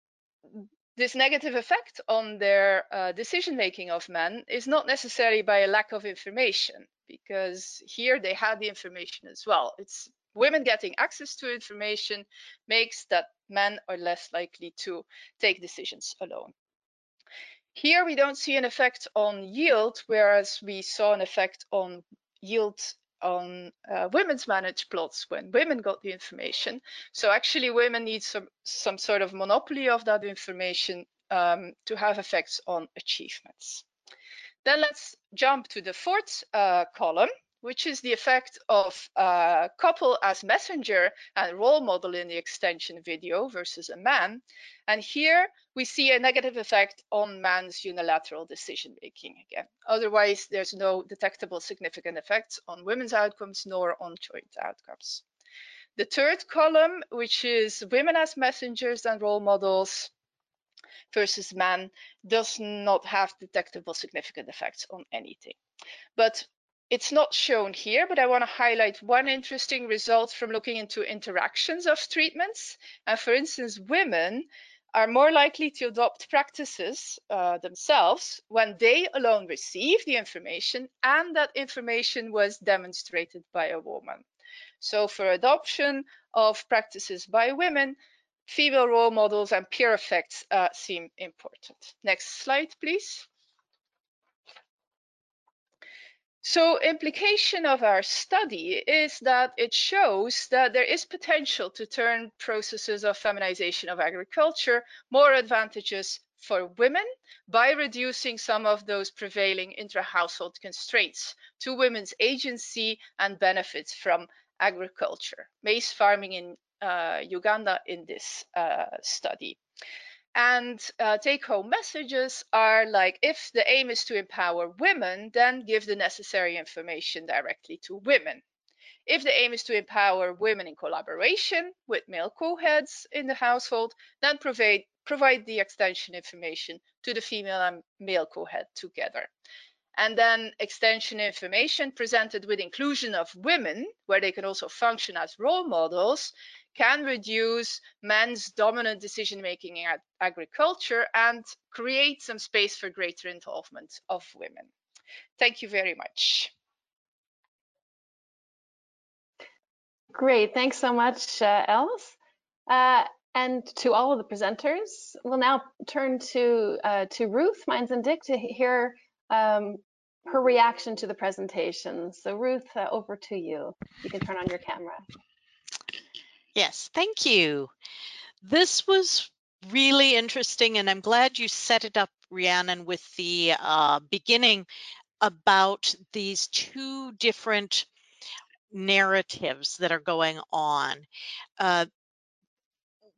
this negative effect on their uh, decision making of men is not necessarily by a lack of information because here they had the information as well. It's women getting access to information makes that men are less likely to take decisions alone. Here we don't see an effect on yield, whereas we saw an effect on yield on uh, women's managed plots when women got the information. So actually women need some, some sort of monopoly of that information um, to have effects on achievements. Then let's jump to the fourth uh, column, which is the effect of a couple as messenger and role model in the extension video versus a man. And here we see a negative effect on man's unilateral decision making again. Otherwise, there's no detectable significant effects on women's outcomes nor on joint outcomes. The third column, which is women as messengers and role models, versus man does not have detectable significant effects on anything. But it's not shown here, but I want to highlight one interesting result from looking into interactions of treatments. And for instance, women are more likely to adopt practices uh, themselves when they alone receive the information and that information was demonstrated by a woman. So for adoption of practices by women, female role models and peer effects uh, seem important. Next slide, please. So implication of our study is that it shows that there is potential to turn processes of feminization of agriculture more advantageous for women by reducing some of those prevailing intra-household constraints to women's agency and benefits from agriculture. Maize farming in uh, Uganda in this uh, study. And uh, take home messages are like if the aim is to empower women, then give the necessary information directly to women. If the aim is to empower women in collaboration with male co-heads in the household, then provide, provide the extension information to the female and male co-head together. And then extension information presented with inclusion of women, where they can also function as role models, can reduce men's dominant decision making in ag agriculture and create some space for greater involvement of women. Thank you very much. Great, thanks so much, uh, Els. Uh, and to all of the presenters, we'll now turn to uh, to Ruth Meinzen-Dick to hear um, her reaction to the presentation. So Ruth, uh, over to you. You can turn on your camera. Yes, thank you. This was really interesting, and I'm glad you set it up, Rhiannon, with the uh, beginning about these two different narratives that are going on. Uh,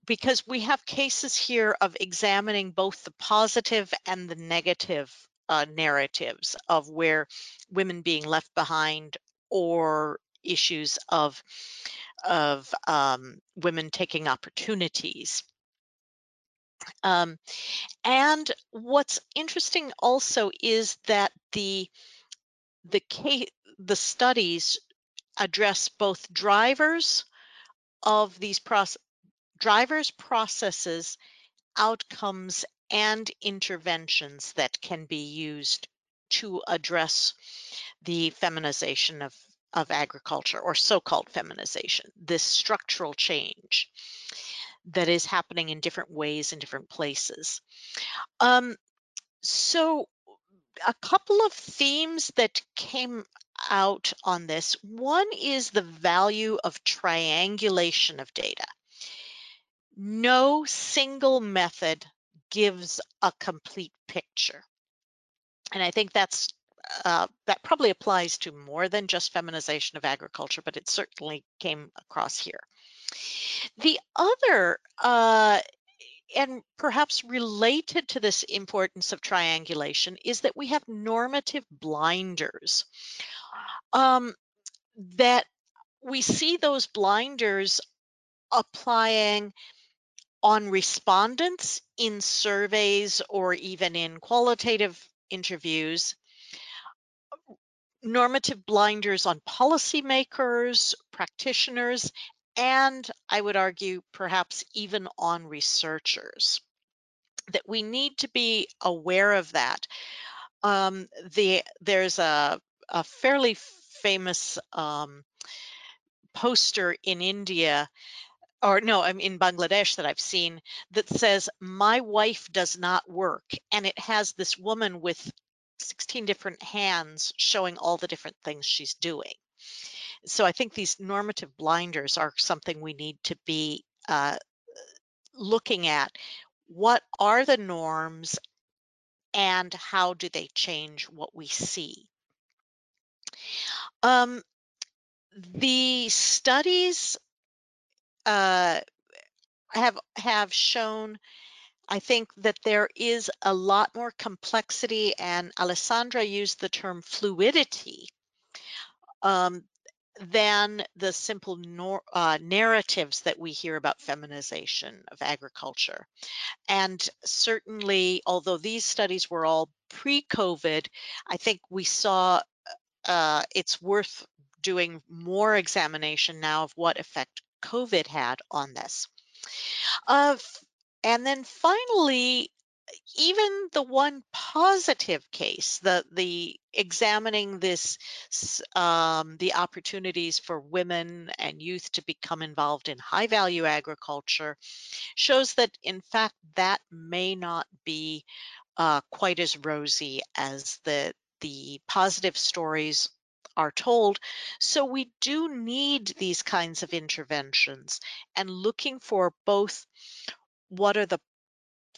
because we have cases here of examining both the positive and the negative uh, narratives of where women being left behind or issues of of um, women taking opportunities. Um, and what's interesting also is that the the case, the studies address both drivers of these process drivers processes outcomes and interventions that can be used to address the feminization of, of agriculture or so-called feminization, this structural change that is happening in different ways in different places. Um, so a couple of themes that came out on this. One is the value of triangulation of data. No single method gives a complete picture. And I think that's uh, that probably applies to more than just feminization of agriculture, but it certainly came across here. The other, uh, and perhaps related to this importance of triangulation, is that we have normative blinders. Um, that we see those blinders applying on respondents in surveys or even in qualitative interviews, normative blinders on policymakers, practitioners, and I would argue perhaps even on researchers. That we need to be aware of that. Um, the, there's a, a fairly famous um, poster in India or no, I'm in Bangladesh that I've seen that says, My wife does not work. And it has this woman with 16 different hands showing all the different things she's doing. So I think these normative blinders are something we need to be uh, looking at. What are the norms and how do they change what we see? Um, the studies uh, have have shown I think that there is a lot more complexity, and Alessandra used the term fluidity um, than the simple uh, narratives that we hear about feminization of agriculture. And certainly, although these studies were all pre COVID, I think we saw uh, it's worth doing more examination now of what effect COVID had on this. Uh, and then finally, even the one positive case, the the examining this, um, the opportunities for women and youth to become involved in high value agriculture, shows that in fact that may not be uh, quite as rosy as the the positive stories are told. So we do need these kinds of interventions and looking for both what are the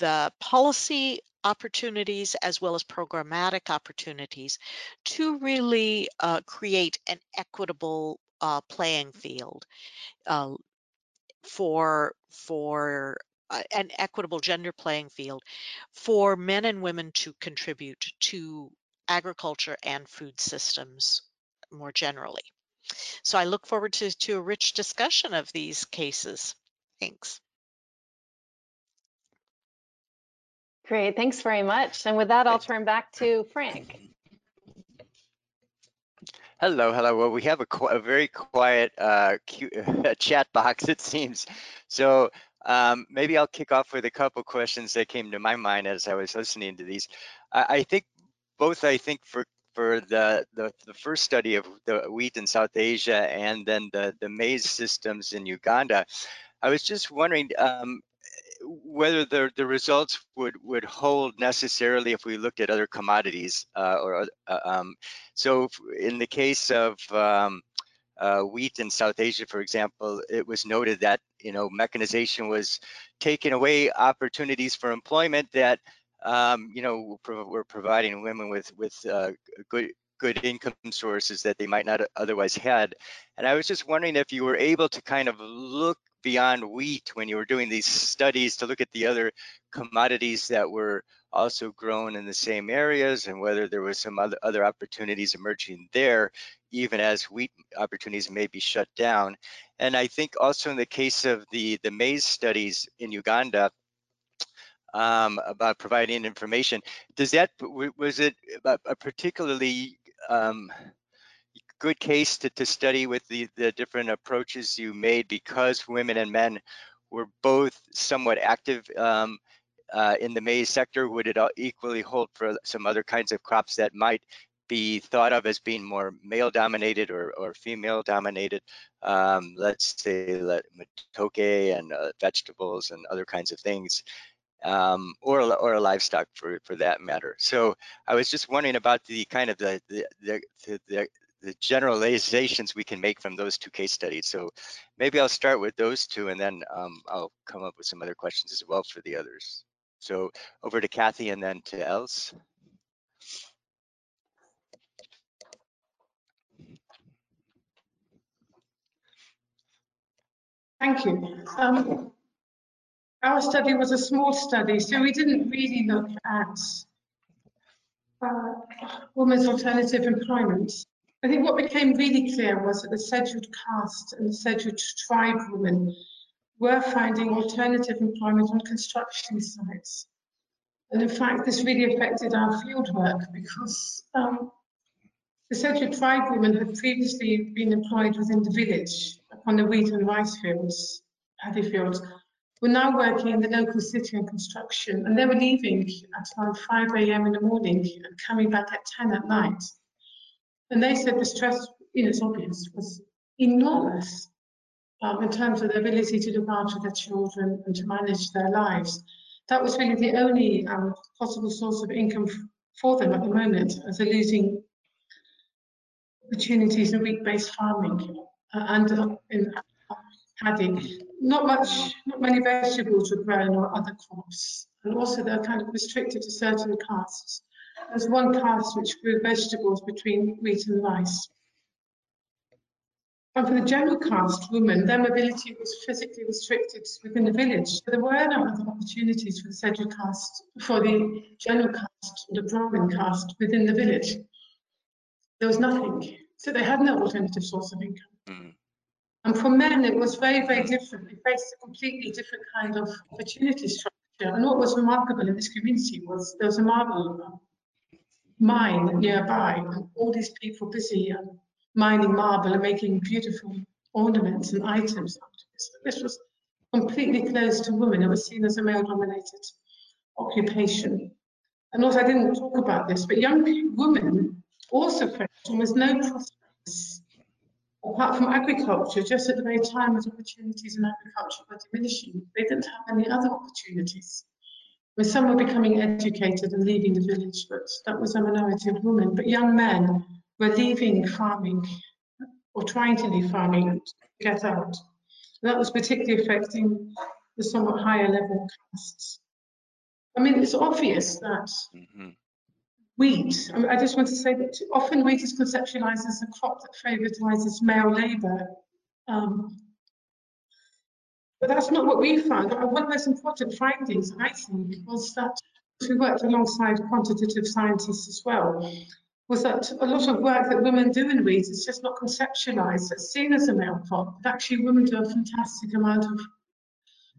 the policy opportunities as well as programmatic opportunities to really uh, create an equitable uh, playing field uh, for for uh, an equitable gender playing field for men and women to contribute to agriculture and food systems more generally. So I look forward to, to a rich discussion of these cases. Thanks. Great, thanks very much. And with that, I'll turn back to Frank. Hello, hello. Well, we have a, a very quiet uh, chat box, it seems. So um, maybe I'll kick off with a couple questions that came to my mind as I was listening to these. I, I think both, I think for for the, the, the first study of the wheat in South Asia and then the, the maize systems in Uganda, I was just wondering um, whether the, the results would, would hold necessarily if we looked at other commodities. Uh, or uh, um, So in the case of um, uh, wheat in South Asia, for example, it was noted that you know mechanization was taking away opportunities for employment that um, you know, we're providing women with with uh, good good income sources that they might not otherwise had. And I was just wondering if you were able to kind of look beyond wheat when you were doing these studies to look at the other commodities that were also grown in the same areas and whether there was some other, other opportunities emerging there, even as wheat opportunities may be shut down. And I think also in the case of the, the maize studies in Uganda, um, about providing information, does that, was it a particularly um, good case to, to study with the, the different approaches you made because women and men were both somewhat active um, uh, in the maize sector? Would it equally hold for some other kinds of crops that might be thought of as being more male dominated or, or female dominated? Um, let's say let matoke and uh, vegetables and other kinds of things. Um, or or livestock for for that matter. So I was just wondering about the kind of the the the, the, the generalizations we can make from those two case studies. So maybe I'll start with those two and then um, I'll come up with some other questions as well for the others. So over to Kathy and then to Els. Thank you. Um, our study was a small study, so we didn't really look at uh, women's alternative employment. I think what became really clear was that the Scheduled caste and the Scheduled tribe women were finding alternative employment on construction sites. And in fact, this really affected our fieldwork because um, the Scheduled tribe women had previously been employed within the village upon the wheat and rice fields, paddy fields, were now working in the local city on construction and they were leaving at around 5 a.m. in the morning and coming back at 10 at night. And they said the stress, you know, it's obvious, was enormous um, in terms of their ability to look after their children and to manage their lives. That was really the only um, possible source of income for them at the moment, as they're losing opportunities in wheat-based farming uh, and uh, in paddy. Not much, not many vegetables were grown or other crops, and also they're kind of restricted to certain castes. There's one caste which grew vegetables between wheat and rice. And for the general caste women, their mobility was physically restricted within the village. So there were no other opportunities for the Scheduled caste, for the general caste, the Brahmin caste within the village. There was nothing. So they had no alternative source of income. Mm. And for men, it was very, very different. They faced a completely different kind of opportunity structure. And what was remarkable in this community was there was a marble mine nearby, and all these people busy um, mining marble and making beautiful ornaments and items. This was completely closed to women. It was seen as a male-dominated occupation. And also, I didn't talk about this, but young women also faced almost no prospects apart from agriculture, just at the very time that opportunities in agriculture were diminishing. They didn't have any other opportunities where some were becoming educated and leaving the village, but that was a minority of women. But young men were leaving farming or trying to leave farming and get out. And that was particularly affecting the somewhat higher level castes. I mean, it's obvious that mm-hmm. wheat, I, mean, I, just want to say that often wheat is conceptualized as a crop that favorizes male labor. Um, but that's not what we found. One of the most important findings, I think, was that we worked alongside quantitative scientists as well, was that a lot of work that women do in weeds is just not conceptualized. It's seen as a male crop, but actually women do a fantastic amount of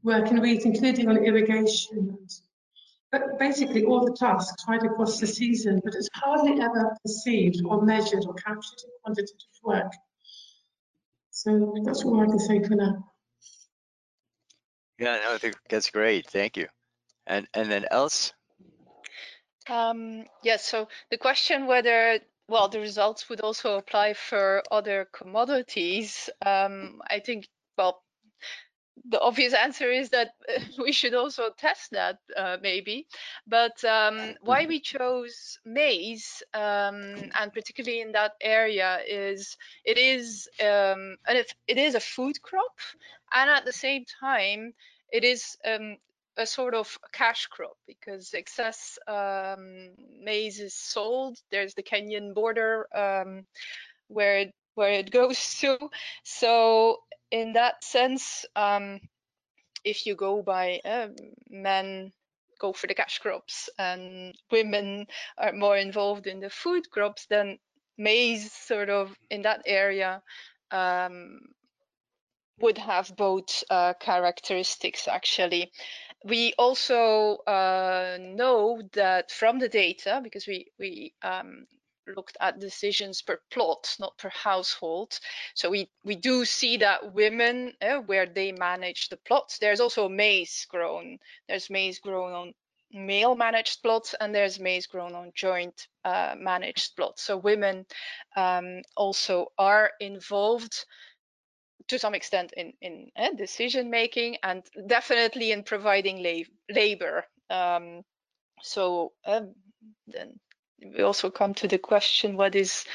work in weeds, including on irrigation but basically all the tasks right across the season, but it's hardly ever perceived or measured or captured in quantitative work. So that's all I can say for now. Yeah, no, I think that's great. Thank you. And and then else? Um, yes. So the question whether well the results would also apply for other commodities. Um, I think well the obvious answer is that we should also test that uh, maybe but um, why we chose maize um, and particularly in that area is it is um, it is a food crop and at the same time it is um, a sort of cash crop because excess um, maize is sold. There's the kenyan border um, where it, where it goes to. So in that sense, um, if you go by uh, men go for the cash crops and women are more involved in the food crops, then maize sort of in that area um, would have both uh, characteristics actually. We also uh, know that from the data, because we, we um, looked at decisions per plot, not per household. So we, we do see that women, uh, where they manage the plots, there's also maize grown. There's maize grown on male managed plots and there's maize grown on joint uh, managed plots. So women um, also are involved to some extent in, in uh, decision making and definitely in providing lab labor. Um, so um, then we also come to the question what is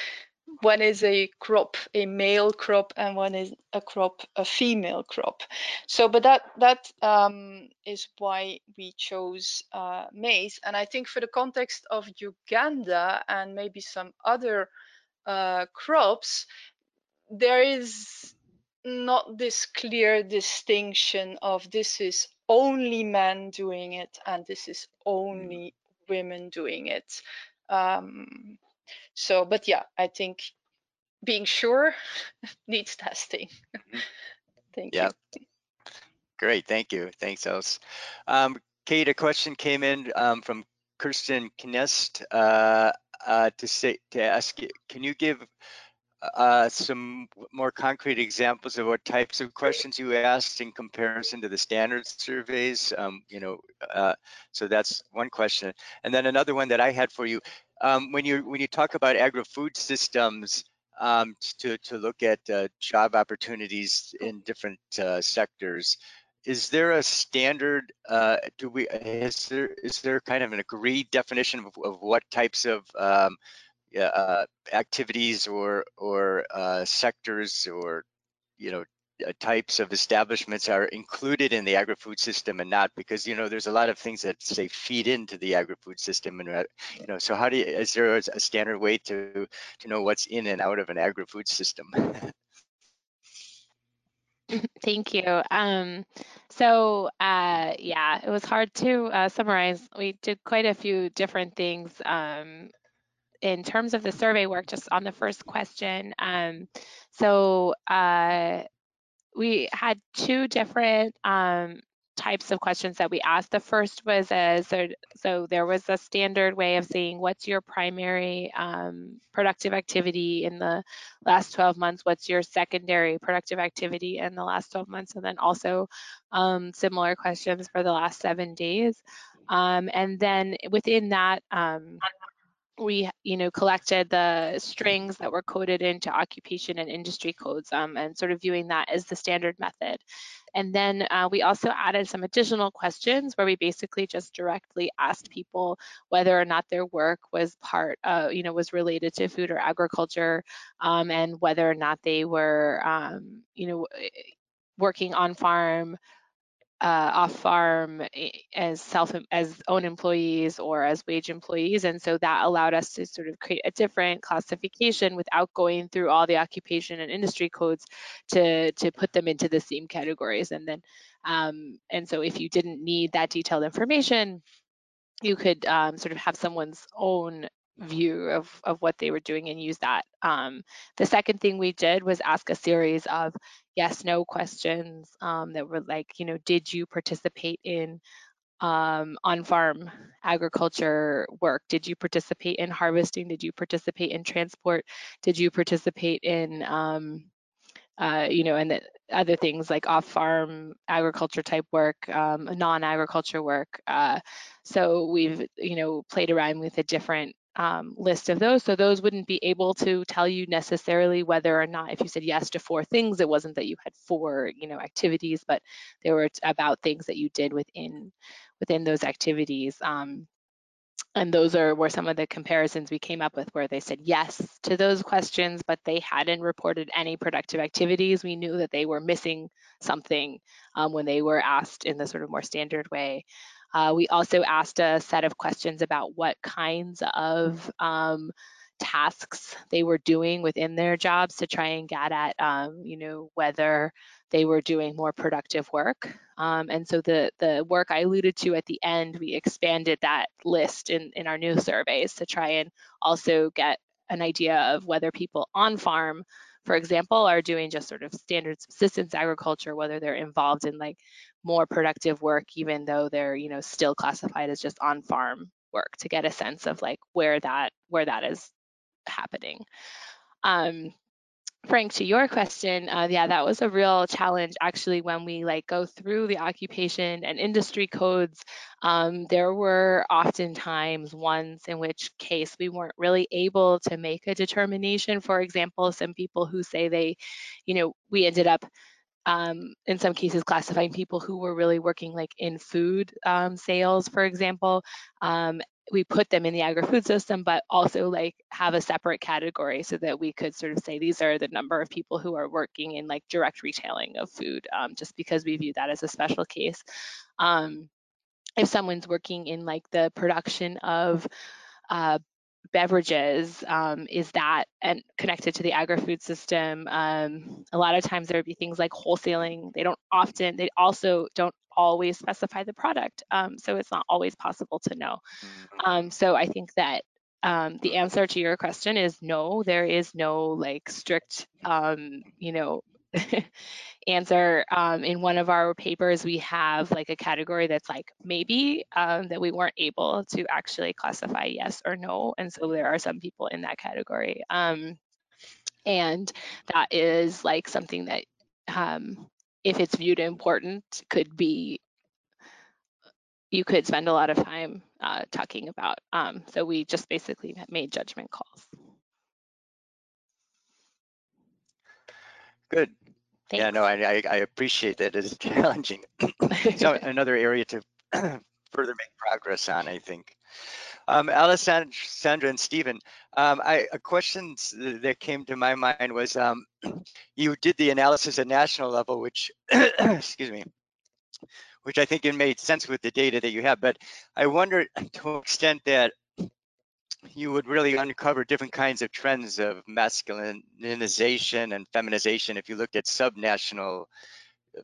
when is a crop a male crop and when is a crop a female crop so but that that um, is why we chose uh, maize and i think for the context of uganda and maybe some other uh, crops there is not this clear distinction of this is only men doing it and this is only women doing it um, so, but yeah, I think being sure needs testing. Mm-hmm. Thank Yeah. you. Great, thank you. Thanks, Els. Um, Kate, a question came in um, from Kirsten Knest uh, uh, to say to ask you, can you give uh, some more concrete examples of what types of questions you asked in comparison to the standard surveys? Um, you know, uh, so that's one question. And then another one that I had for you, um, when you when you talk about agri-food systems, um, to to look at uh, job opportunities in different uh, sectors. Is there a standard? Uh, do we is there is there kind of an agreed definition of, of what types of um, uh, activities or or uh, sectors or you know uh, types of establishments are included in the agri-food system and not because you know there's a lot of things that say feed into the agri-food system and uh, you know so how do you is there a standard way to to know what's in and out of an agri-food system Thank you. Um, so uh, yeah, it was hard to uh, summarize. We did quite a few different things um, in terms of the survey work. Just on the first question, um, so uh, we had two different um, types of questions that we asked. The first was a, so, so there was a standard way of saying what's your primary um, productive activity in the last 12 months, what's your secondary productive activity in the last 12 months, and then also um, similar questions for the last seven days. Um, and then within that, um, we you know collected the strings that were coded into occupation and industry codes um, and sort of viewing that as the standard method. And then uh, we also added some additional questions where we basically just directly asked people whether or not their work was part uh, you know was related to food or agriculture um, and whether or not they were um, you know working on farm uh, off farm eh, as self as own employees or as wage employees and so that allowed us to sort of create a different classification without going through all the occupation and industry codes to to put them into the same categories and then um, and so if you didn't need that detailed information you could um, sort of have someone's own view of, of what they were doing and use that. Um, the second thing we did was ask a series of yes, no questions um, that were like, you know, did you participate in um, on-farm agriculture work? Did you participate in harvesting? Did you participate in transport? Did you participate in um, uh, you know, and the other things like off-farm agriculture type work, um, non-agriculture work. Uh, so we've, you know, played around with a different um, list of those. So those wouldn't be able to tell you necessarily whether or not, if you said yes to four things, it wasn't that you had four, you know, activities, but they were about things that you did within within those activities. Um, and those are were some of the comparisons we came up with where they said yes to those questions, but they hadn't reported any productive activities. We knew that they were missing something um, when they were asked in the sort of more standard way. Uh, we also asked a set of questions about what kinds of um, tasks they were doing within their jobs to try and get at, um, you know, whether they were doing more productive work. Um, and so the, the work I alluded to at the end, we expanded that list in, in our new surveys to try and also get an idea of whether people on farm, for example, are doing just sort of standard subsistence agriculture, whether they're involved in like more productive work, even though they're, you know, still classified as just on farm work to get a sense of like where that where that is happening. Um, Frank, to your question, uh, yeah, that was a real challenge actually when we like go through the occupation and industry codes. Um, there were oftentimes ones in which case we weren't really able to make a determination. For example, some people who say they, you know, we ended up um, in some cases classifying people who were really working like in food um, sales, for example, um, we put them in the agri-food system, but also like have a separate category so that we could sort of say these are the number of people who are working in like direct retailing of food, um, just because we view that as a special case. Um, if someone's working in like the production of uh, beverages um, is that and connected to the agri-food system? Um, a lot of times there would be things like wholesaling. They don't often they also don't always specify the product um, so it's not always possible to know. Mm-hmm. um, so i think that um, the answer to your question is no there is no like strict um, you know answer. Um, in one of our papers, we have like a category that's like maybe um, that we weren't able to actually classify yes or no. And so there are some people in that category. Um, and that is like something that um, if it's viewed important could be you could spend a lot of time uh, talking about. Um, so we just basically made judgment calls. Good. Thanks. Yeah, no, I, I appreciate that. It is challenging. so another area to further make progress on, I think. Um, Alessandra and Stephen, um, I, a question that came to my mind was um, you did the analysis at national level, which, excuse me, which I think it made sense with the data that you have. But I wonder to an extent that you would really uncover different kinds of trends of masculinization and feminization if you looked at subnational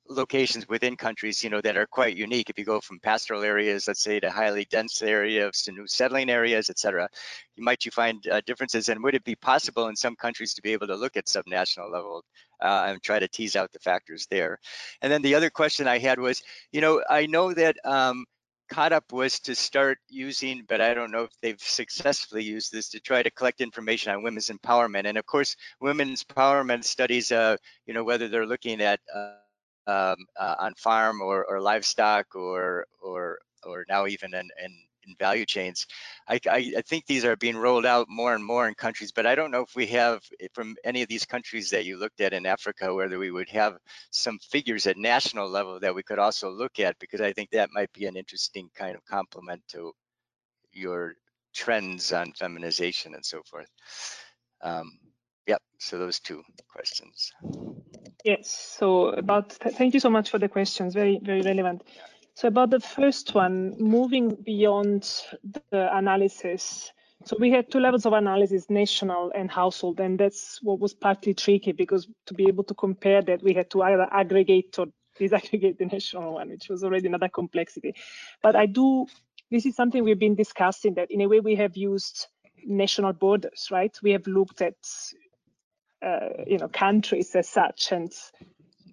locations within countries, you know, that are quite unique. If you go from pastoral areas, let's say, to highly dense areas, to new settling areas, et cetera, you might you find uh, differences? And would it be possible in some countries to be able to look at subnational level uh, and try to tease out the factors there? And then the other question I had was, you know, I know that um, CODUP was to start using, but I don't know if they've successfully used this to try to collect information on women's empowerment. And of course, women's empowerment studies, uh, you know, whether they're looking at uh, um, uh, on farm or, or livestock or or or now even in, in in value chains. I, I, I, think these are being rolled out more and more in countries, but I don't know if we have eh, from any of these countries that you looked at in Africa, whether we would have some figures at national level that we could also look at, because I think that might be an interesting kind of complement to your trends on feminization and so forth. Um, yep, so those two questions. Yes, so about, th thank you so much for the questions, very, very relevant. So about the first one, moving beyond the analysis. So we had two levels of analysis, national and household, and that's what was partly tricky because to be able to compare that, we had to either aggregate or disaggregate the national one, which was already another complexity. But I do, this is something we've been discussing that in a way we have used national borders, right? We have looked at, uh, you know, countries as such and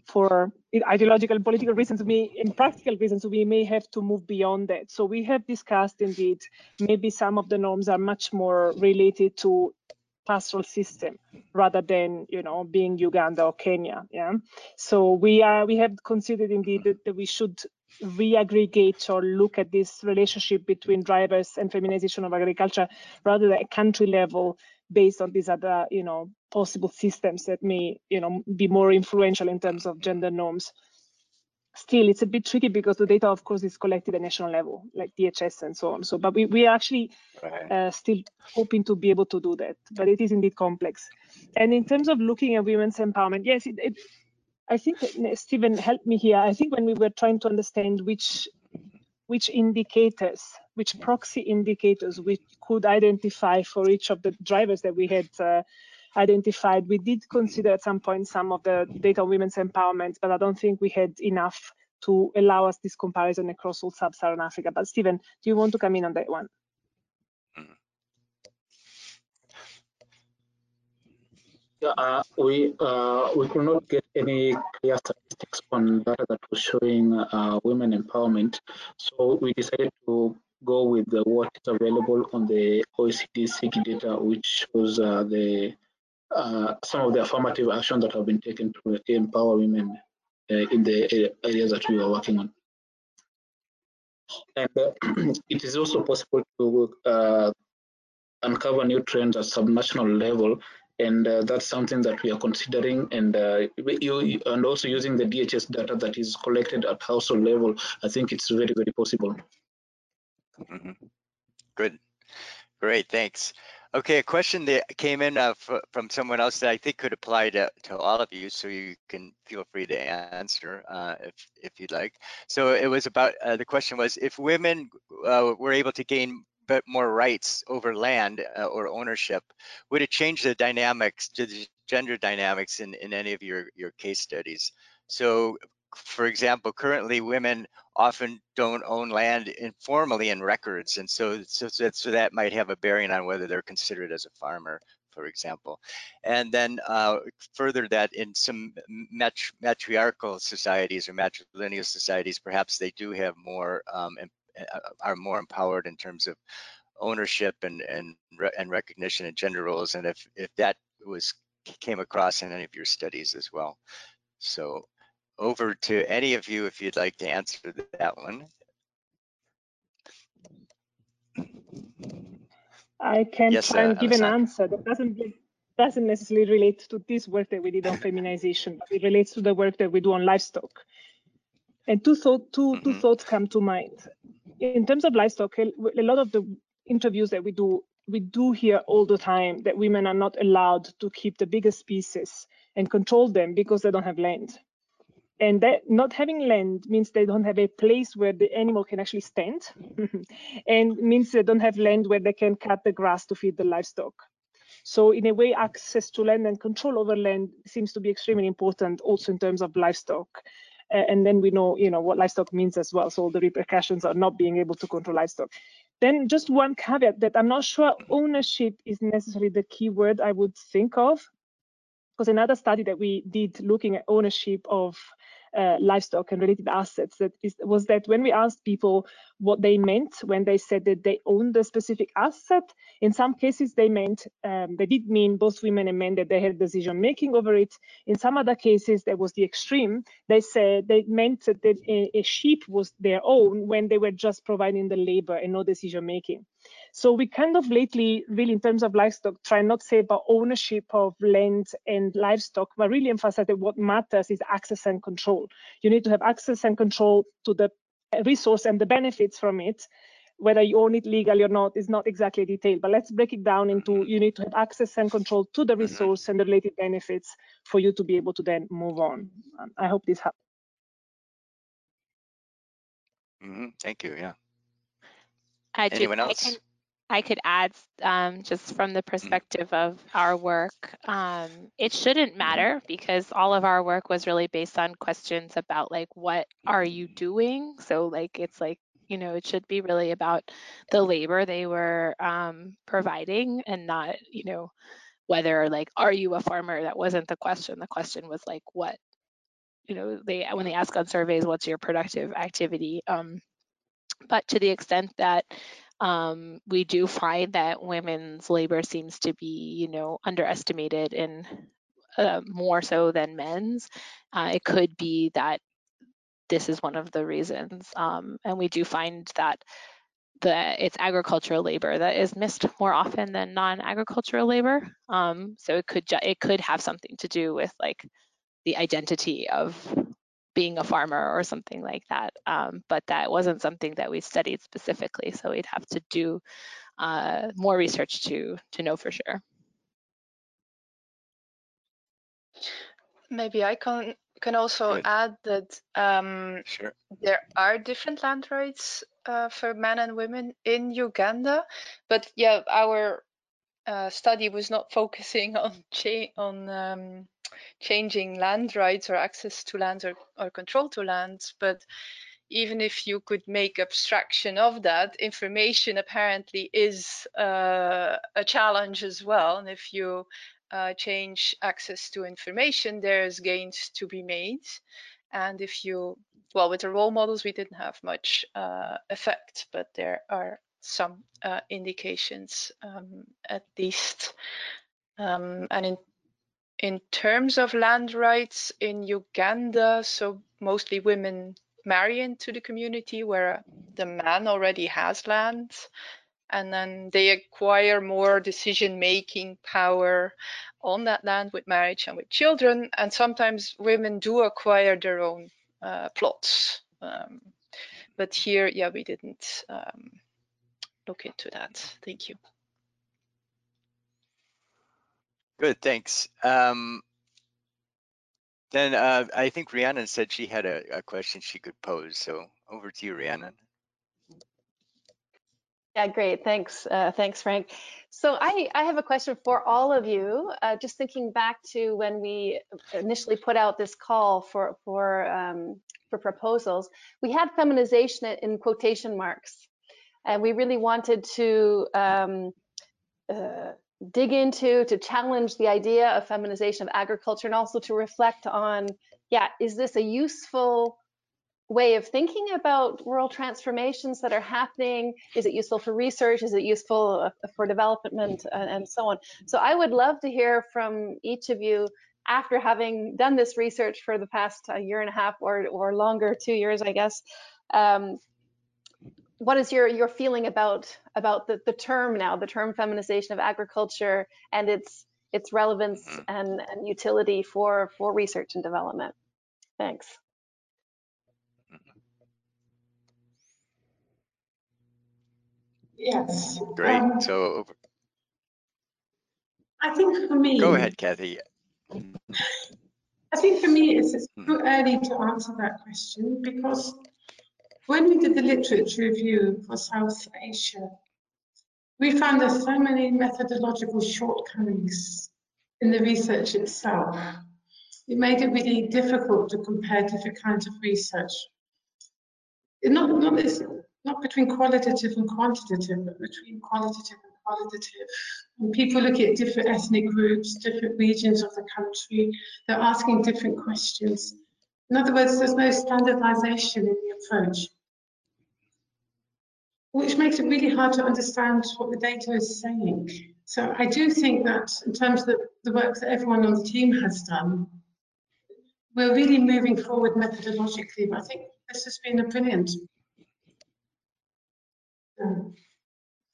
for ideological and political reasons, we, in practical reasons, we may have to move beyond that. So we have discussed indeed, maybe some of the norms are much more related to pastoral system rather than you know being Uganda or Kenya. Yeah. So we are we have considered indeed that, that we should re-aggregate or look at this relationship between drivers and feminization of agriculture rather than country level based on these other, you know, possible systems that may, you know, be more influential in terms of gender norms. Still, it's a bit tricky because the data, of course, is collected at national level, like DHS and so on. So, but we, we are actually right. uh, still hoping to be able to do that, but it is indeed complex. And in terms of looking at women's empowerment, yes, it, it, I think Stephen helped me here. I think when we were trying to understand which which indicators, which proxy indicators we could identify for each of the drivers that we had uh, identified. We did consider at some point some of the data on women's empowerment, but I don't think we had enough to allow us this comparison across all sub-Saharan Africa. But Stephen, do you want to come in on that one? Mm-hmm. Yeah, uh, we uh, we could not get any clear statistics on data that was showing uh, women empowerment, so we decided to go with the, what is available on the OECD SIGI data, which shows uh, the uh, some of the affirmative actions that have been taken to empower women uh, in the areas that we are working on. And it is also possible to uncover new trends at subnational level and uh, that's something that we are considering and uh, you, and also using the DHS data that is collected at household level I think it's very very possible. Mm -hmm. good. Great thanks. Okay a question that came in uh, from someone else that I think could apply to, to all of you so you can feel free to answer uh, if if you'd like. So it was about uh, the question was if women uh, were able to gain but more rights over land uh, or ownership, would it change the dynamics, the gender dynamics in, in any of your, your case studies? So for example, currently women often don't own land informally in records. And so, so, so that might have a bearing on whether they're considered as a farmer, for example. And then uh, further that in some matriarchal societies or matrilineal societies, perhaps they do have more um, are more empowered in terms of ownership and and and recognition and gender roles and if if that was came across in any of your studies as well so over to any of you if you'd like to answer that one i can yes, try and uh, give an answer that doesn't doesn't necessarily relate to this work that we did on feminization but it relates to the work that we do on livestock and two, thought, 2 mm -hmm. two mm-hmm. thoughts come to mind in terms of livestock, a lot of the interviews that we do, we do hear all the time that women are not allowed to keep the biggest species and control them because they don't have land. And that not having land means they don't have a place where the animal can actually stand, and means they don't have land where they can cut the grass to feed the livestock. So in a way, access to land and control over land seems to be extremely important also in terms of livestock and then we know you know what livestock means as well so the repercussions are not being able to control livestock. Then just one caveat that i'm not sure ownership is necessarily the key word i would think of because another study that we did looking at ownership of uh, livestock and related assets that is, was that when we asked people what they meant when they said that they owned a specific asset, in some cases they meant um, they did mean both women and men that they had decision making over it. In some other cases, that was the extreme. They said they meant that a, a sheep was their own when they were just providing the labor and no decision making. So we kind of lately, really in terms of livestock, try not to say about ownership of land and livestock, but really emphasize that what matters is access and control. You need to have access and control to the resource and the benefits from it. Whether you own it legally or not is not exactly detailed, but let's break it down into you need to have access and control to the mm-hmm. resource and the related benefits for you to be able to then move on. I hope this helps. Mm -hmm. Thank you. Yeah. I Anyone else? I could add um, just from the mm-hmm. perspective of our work, um, it shouldn't matter because all of our work was really based on questions about like, what are you doing? So like, it's like, you know, it should be really about the labor they were um, providing and not, you know, whether like, are you a farmer? That wasn't the question. The question was like, what, you know, they when they ask on surveys, what's your productive activity? Um, but to the extent that um, we do find that women's labor seems to be, you know, underestimated in uh, more so than men's. Uh, it could be that this is one of the reasons, um, and we do find that the it's agricultural labor that is missed more often than non-agricultural labor. Um, so it could it could have something to do with like the identity of being a farmer or something like that. Um, but that wasn't something that we studied specifically, so we'd have to do uh, more research to to know for sure. Maybe I can can also Good. add that um, sure. there are different land rights uh, for men and women in Uganda. But yeah, our uh, study was not focusing on cha- on um, changing land rights or access to lands or, or control to lands, but even if you could make abstraction of that, information apparently is uh, a challenge as well. And if you uh, change access to information, there's gains to be made. And if you, well, with the role models, we didn't have much uh, effect, but there are some uh, indications um, at least. Um, and in in terms of land rights in Uganda, so mostly women marry into the community where the man already has land and then they acquire more decision making power on that land with marriage and with children and sometimes women do acquire their own uh, plots um, but here yeah we didn't um, look into that thank you Good, thanks. Um, then uh, I think Rhiannon said she had a, a question she could pose. So over to you, Rhiannon. Yeah, great. Thanks. Uh, thanks, Frank. So I, I have a question for all of you. Uh, just thinking back to when we initially put out this call for for um, for proposals, we had feminization in quotation marks, and we really wanted to um, uh, dig into to challenge the idea of feminization of agriculture and also to reflect on, yeah, is this a useful way of thinking about rural transformations that are happening? Is it useful for research? Is it useful uh, for development and, and so on? So I would love to hear from each of you after having done this research for the past a year and a half or, or longer, two years, I guess. Um, what is your your feeling about about the, the term now, the term feminization of agriculture and its its relevance mm-hmm. and, and utility for for research and development? Thanks. Yes. Great. Um, so I think for me. Go ahead, Kathy. I think for me it's, it's too hmm. early to answer that question because when we did the literature review for South Asia, we found there's so many methodological shortcomings in the research itself. It made it really difficult to compare different kinds of research. Not, not, this, not between qualitative and quantitative, but between qualitative and qualitative. When people look at different ethnic groups, different regions of the country, they're asking different questions. In other words, there's no standardization in the approach which makes it really hard to understand what the data is saying. So I do think that in terms of the, work that everyone on the team has done, we're really moving forward methodologically. But I think this has been a brilliant um,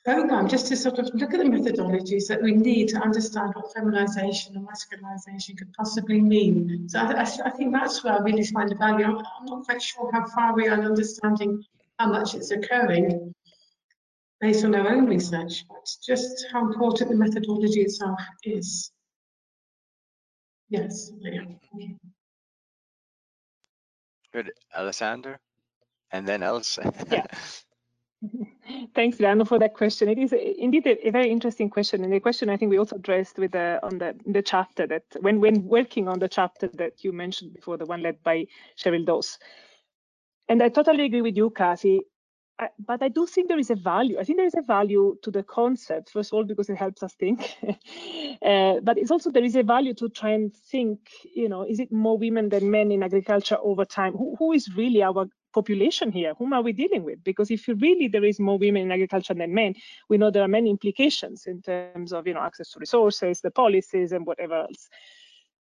program just to sort of look at the methodologies that we need to understand what feminization and masculinization could possibly mean. So I, I, think that's where I really find the value. I'm, I'm not quite sure how far we are in understanding how much it's occurring, based on our own research, but just how important the methodology itself is. Yes. Good, Alessandra, and then Elsa. yeah. Thanks, Lano, for that question. It is indeed a, a, very interesting question, and a question I think we also addressed with the on the the chapter that when when working on the chapter that you mentioned before, the one led by Cheryl Doss. And I totally agree with you, Kathy. I, but I do think there is a value. I think there is a value to the concept, first of all, because it helps us think. uh, but it's also there is a value to try and think, you know, is it more women than men in agriculture over time? Who, who is really our population here? Whom are we dealing with? Because if really there is more women in agriculture than men, we know there are many implications in terms of, you know, access to resources, the policies, and whatever else.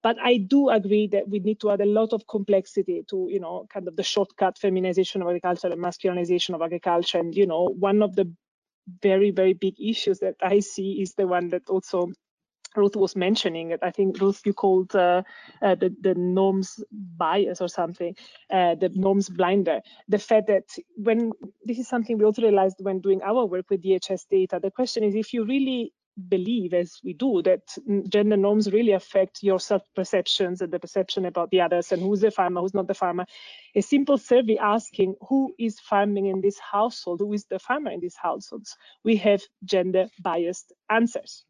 But I do agree that we need to add a lot of complexity to, you know, kind of the shortcut feminization of agriculture and masculinization of agriculture. And, you know, one of the very, very big issues that I see is the one that also Ruth was mentioning. It. I think Ruth, you called uh, uh, the the norms bias or something, uh, the norms blinder. The fact that when this is something we also realized when doing our work with DHS data. The question is if you really believe, as we do, that gender norms really affect your self-perceptions and the perception about the others and who's the farmer, who's not the farmer. A simple survey asking who is farming in this household, who is the farmer in these households, we have gender biased answers.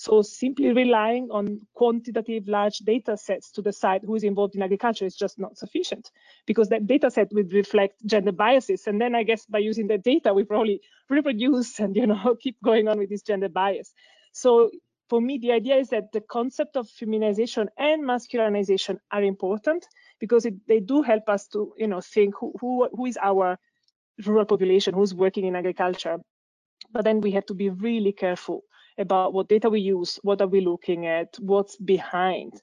So simply relying on quantitative large data sets to decide who is involved in agriculture is just not sufficient because that data set would reflect gender biases. And then I guess by using the data, we probably reproduce and you know keep going on with this gender bias. So for me, the idea is that the concept of feminization and masculinization are important because it, they do help us to you know think who, who who is our rural population, who's working in agriculture. But then we have to be really careful about what data we use, what are we looking at, what's behind.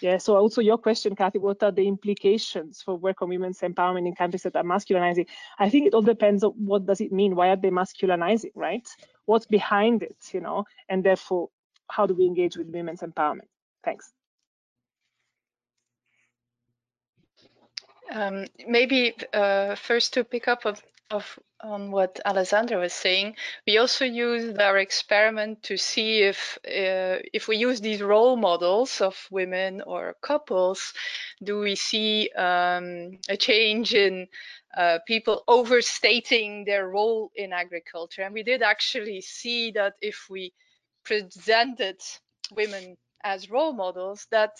Yeah, so also your question, Kathy, what are the implications for work on women's empowerment in countries that are masculinizing? I think it all depends on what does it mean? Why are they masculinizing, right? What's behind it, you know? And therefore, how do we engage with women's empowerment? Thanks. Um, maybe uh, first to pick up of, on what Alessandra was saying, we also used our experiment to see if uh, if we use these role models of women or couples, do we see um, a change in uh, people overstating their role in agriculture? And we did actually see that if we presented women as role models, that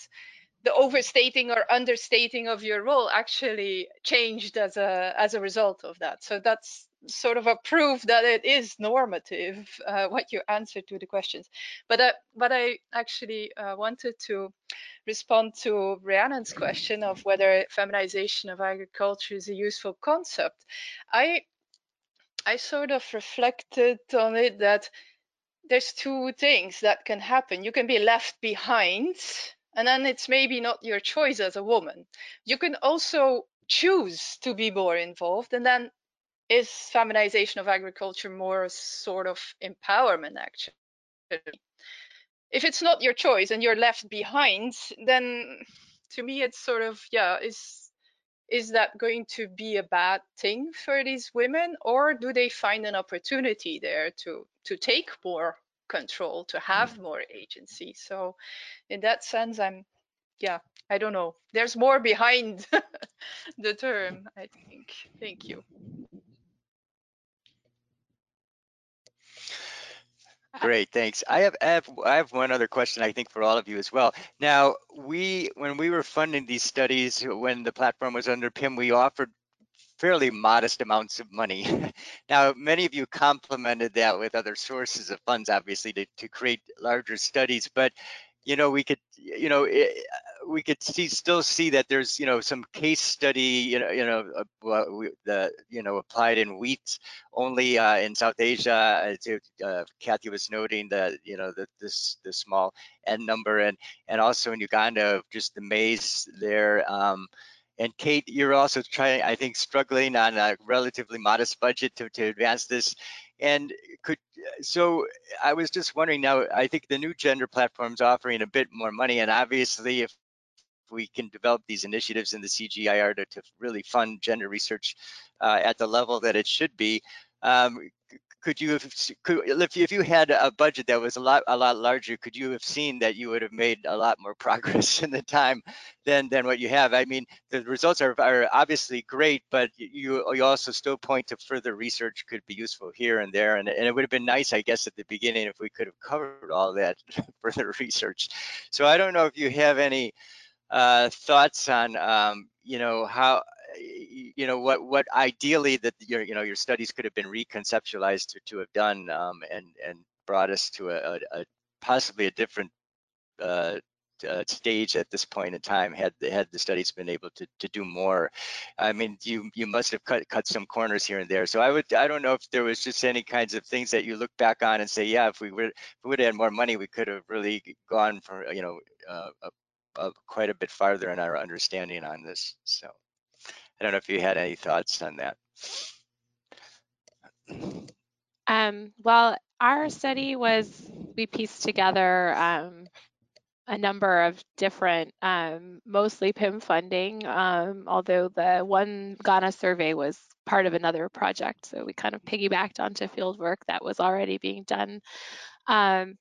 the overstating or understating of your role actually changed as a as a result of that. So that's sort of a proof that it is normative uh, what you answer to the questions. But uh, but I actually uh, wanted to respond to Rhiannon's question of whether feminization of agriculture is a useful concept. I I sort of reflected on it that there's two things that can happen. You can be left behind and then it's maybe not your choice as a woman. You can also choose to be more involved, and then is feminization of agriculture more a sort of empowerment actually? If it's not your choice and you're left behind, then to me it's sort of yeah, is is that going to be a bad thing for these women or do they find an opportunity there to to take more control to have mm-hmm. more agency. So in that sense i'm yeah i don't know. There's more behind the term i think. Thank you. Great, thanks. I have, I have I have one other question I think for all of you as well. Now, we when we were funding these studies when the platform was under PIM, we offered fairly modest amounts of money. now, many of you complemented that with other sources of funds, obviously, to, to create larger studies. But you know, we could, you know, it, we could see still see that there's, you know, some case study, you know, you know, uh, we, the, you know, applied in wheat only uh, in South Asia. Uh, Kathy was noting that, you know, that this the small n number, and and also in Uganda, just the maize there. Um, and Kate, you're also trying, I think, struggling on a relatively modest budget to, to advance this. And could so I was just wondering now, I think the new gender platform's offering a bit more money. And obviously, if we can develop these initiatives in the CGIAR to, to really fund gender research uh, at the level that it should be, um, could you have could, if, you, if you had a budget that was a lot a lot larger could you have seen that you would have made a lot more progress in the time than than what you have? I mean the results are, are obviously great but you you also still point to further research could be useful here and there and, and it would have been nice i guess at the beginning if we could have covered all that further research. So i don't know if you have any uh, thoughts on um, you know how you know what what ideally that your you know your studies could have been reconceptualized to, to have done um, and and brought us to a, a, a possibly a different uh, uh, stage at this point in time had the, had the studies been able to, to do more. I mean you you must have cut cut some corners here and there. So i would i don't know if there was just any kinds of things that you look back on and say yeah if we would if we would have had more money we could have really gone for you know uh, a, a, quite a bit farther in our understanding on this so I don't know if you had any thoughts on that. Um, well, our study was, we pieced together um, a number of different, um, mostly PIM funding, um, although the one Ghana survey was part of another project. So we kind of piggybacked onto field work that was already being done Um,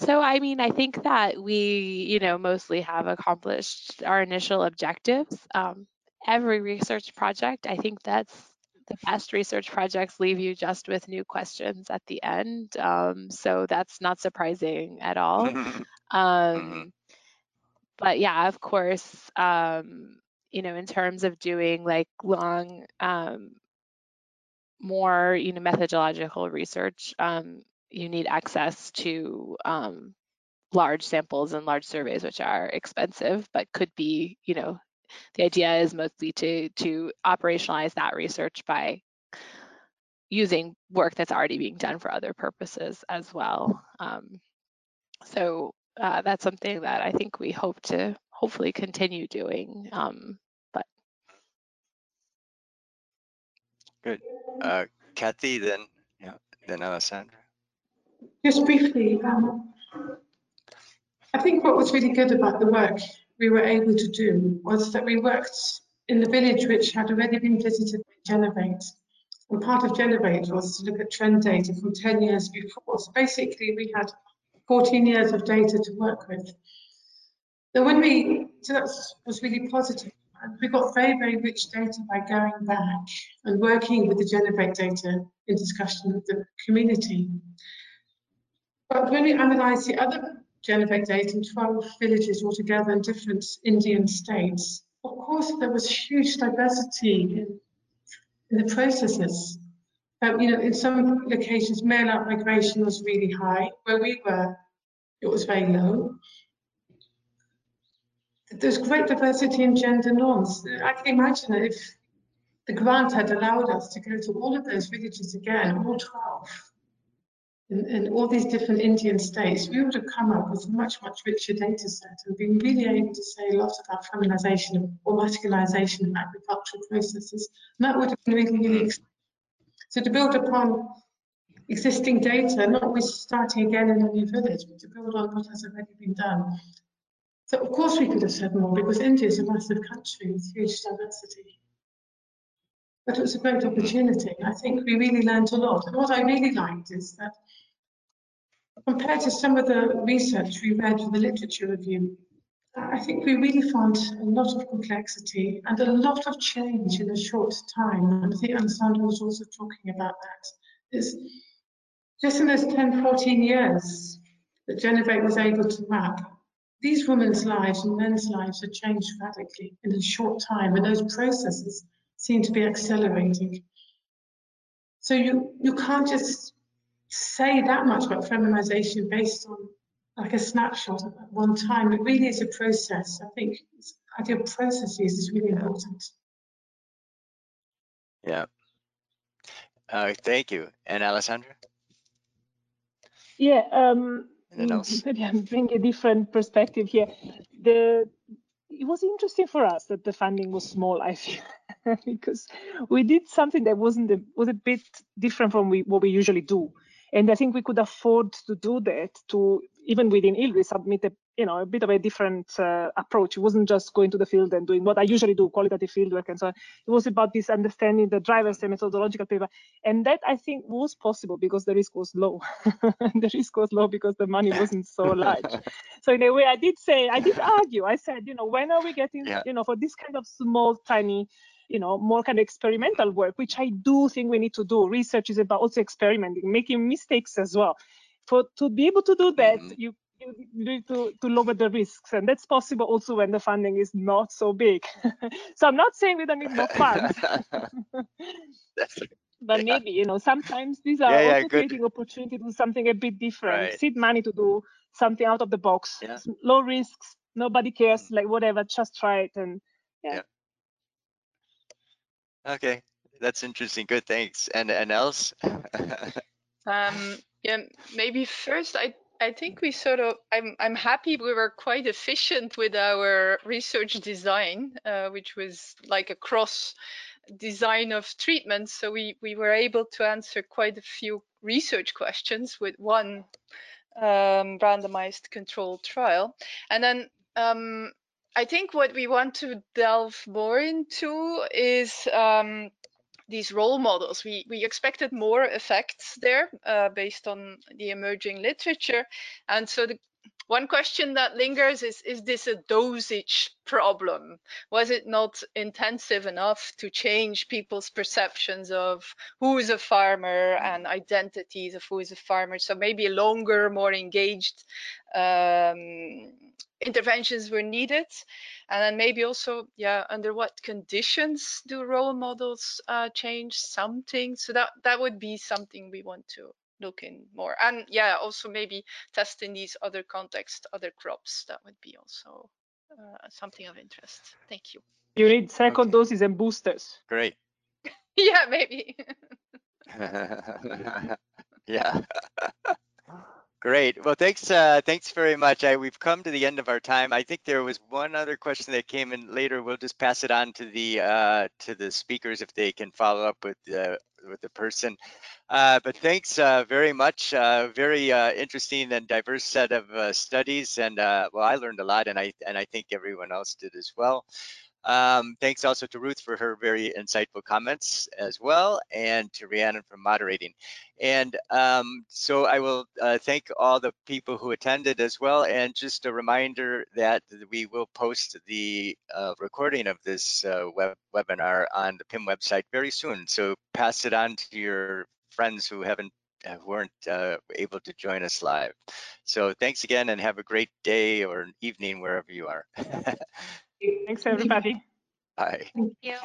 so, I mean, I think that we, you know, mostly have accomplished our initial objectives. Um, every research project, I think that's the best research projects leave you just with new questions at the end. Um, so that's not surprising at all. Um, but yeah, of course, um, you know, in terms of doing like long, um, more, you know, methodological research, um, you need access to um, large samples and large surveys, which are expensive, but could be, you know, the idea is mostly to to operationalize that research by using work that's already being done for other purposes as well. Um, so uh, that's something that I think we hope to hopefully continue doing. Um, but Good. Uh, Kathy, then yeah, then Alessandra. Just briefly, um, I think what was really good about the work we were able to do was that we worked in the village which had already been visited by GENNOVATE. And part of GENNOVATE was to look at trend data from 10 years before. So basically we had 14 years of data to work with. So when we, so that was really positive. And we got very, very rich data by going back and working with the GENNOVATE data in discussion with the community. But when we analysed the other GENNOVATE data in 12 villages altogether in different Indian states, of course there was huge diversity in, in the processes. Um, you know, in some locations, male migration was really high. Where we were, it was very low. There's great diversity in gender norms. I can imagine if the grant had allowed us to go to all of those villages again, all 12, in, in, all these different Indian states, we would have come up with a much, much richer data set and been really able to say a lot about feminization or masculinization of agricultural processes. And that would have been really, really exciting. So to build upon existing data, not always starting again in a new village, but to build on what has already been done. So of course we could have said more because India is a massive country with huge diversity. But it was a great opportunity. I think we really learned a lot. And what I really liked is that compared to some of the research we read for the literature review, I think we really found a lot of complexity and a lot of change in a short time. And I think Alessandra was also talking about that. Is just in those 10, 14 years that GENNOVATE was able to map, these women's lives and men's lives have changed radically in a short time, and those processes seem to be accelerating. So you, you can't just say that much about feminization based on like a snapshot at one time. It really is a process. I think idea of processes is really important. Yeah. Uh, thank you. And Alessandra? Yeah, um, maybe I'm bringing a different perspective here. The it was interesting for us that the funding was small. I feel because we did something that wasn't a, was a bit different from we, what we usually do. And I think we could afford to do that to even within ILRI submit a you know a bit of a different uh, approach. It wasn't just going to the field and doing what I usually do, qualitative fieldwork and so on. It was about this understanding the drivers, the methodological paper, and that I think was possible because the risk was low. the risk was low because the money wasn't so large. so in a way, I did say, I did argue. I said, you know, when are we getting, yeah. you know, for this kind of small, tiny you know, more kind of experimental work, which I do think we need to do. Research is about also experimenting, making mistakes as well. For to be able to do that, mm-hmm. you you need to, to lower the risks and that's possible also when the funding is not so big so i'm not saying we don't need more funds but maybe you know sometimes these are yeah, also creating opportunity to do something a bit different right. seed money to do something out of the box yeah. low risks nobody cares mm. like whatever just try it and yeah. Okay, that's interesting. Good, thanks. And and Els? um, yeah, maybe first I I think we sort of I'm I'm happy we were quite efficient with our research design, uh, which was like a cross design of treatments. So we we were able to answer quite a few research questions with one um, randomized controlled trial, and then um, I think what we want to delve more into is um, these role models. We, we expected more effects there uh, based on the emerging literature. And so the one question that lingers is, is this a dosage problem? Was it not intensive enough to change people's perceptions of who is a farmer and identities of who is a farmer? So maybe a longer, more engaged um, interventions were needed. And then maybe also, yeah, under what conditions do role models uh, change something? So that, that would be something we want to look in more and yeah also maybe test in these other contexts other crops that would be also uh, something of interest thank you you need second Okay. doses and boosters Great. yeah maybe yeah. Great. Well, thanks. Uh, thanks very much. I, we've come to the end of our time. I think there was one other question that came in later. We'll just pass it on to the uh, to the speakers if they can follow up with uh, with the person. Uh, but thanks uh, very much. Uh, very interesting and diverse set of studies, and well, I learned a lot, and I and I think everyone else did as well. Um, thanks also to Ruth for her very insightful comments as well, and to Rhiannon for moderating. And um, so I will uh, thank all the people who attended as well. And just a reminder that we will post the uh, recording of this uh, web webinar on the PIM website very soon. So pass it on to your friends who haven't uh, weren't uh, able to join us live. So thanks again and have a great day or evening wherever you are. thanks everybody Bye. Thank you.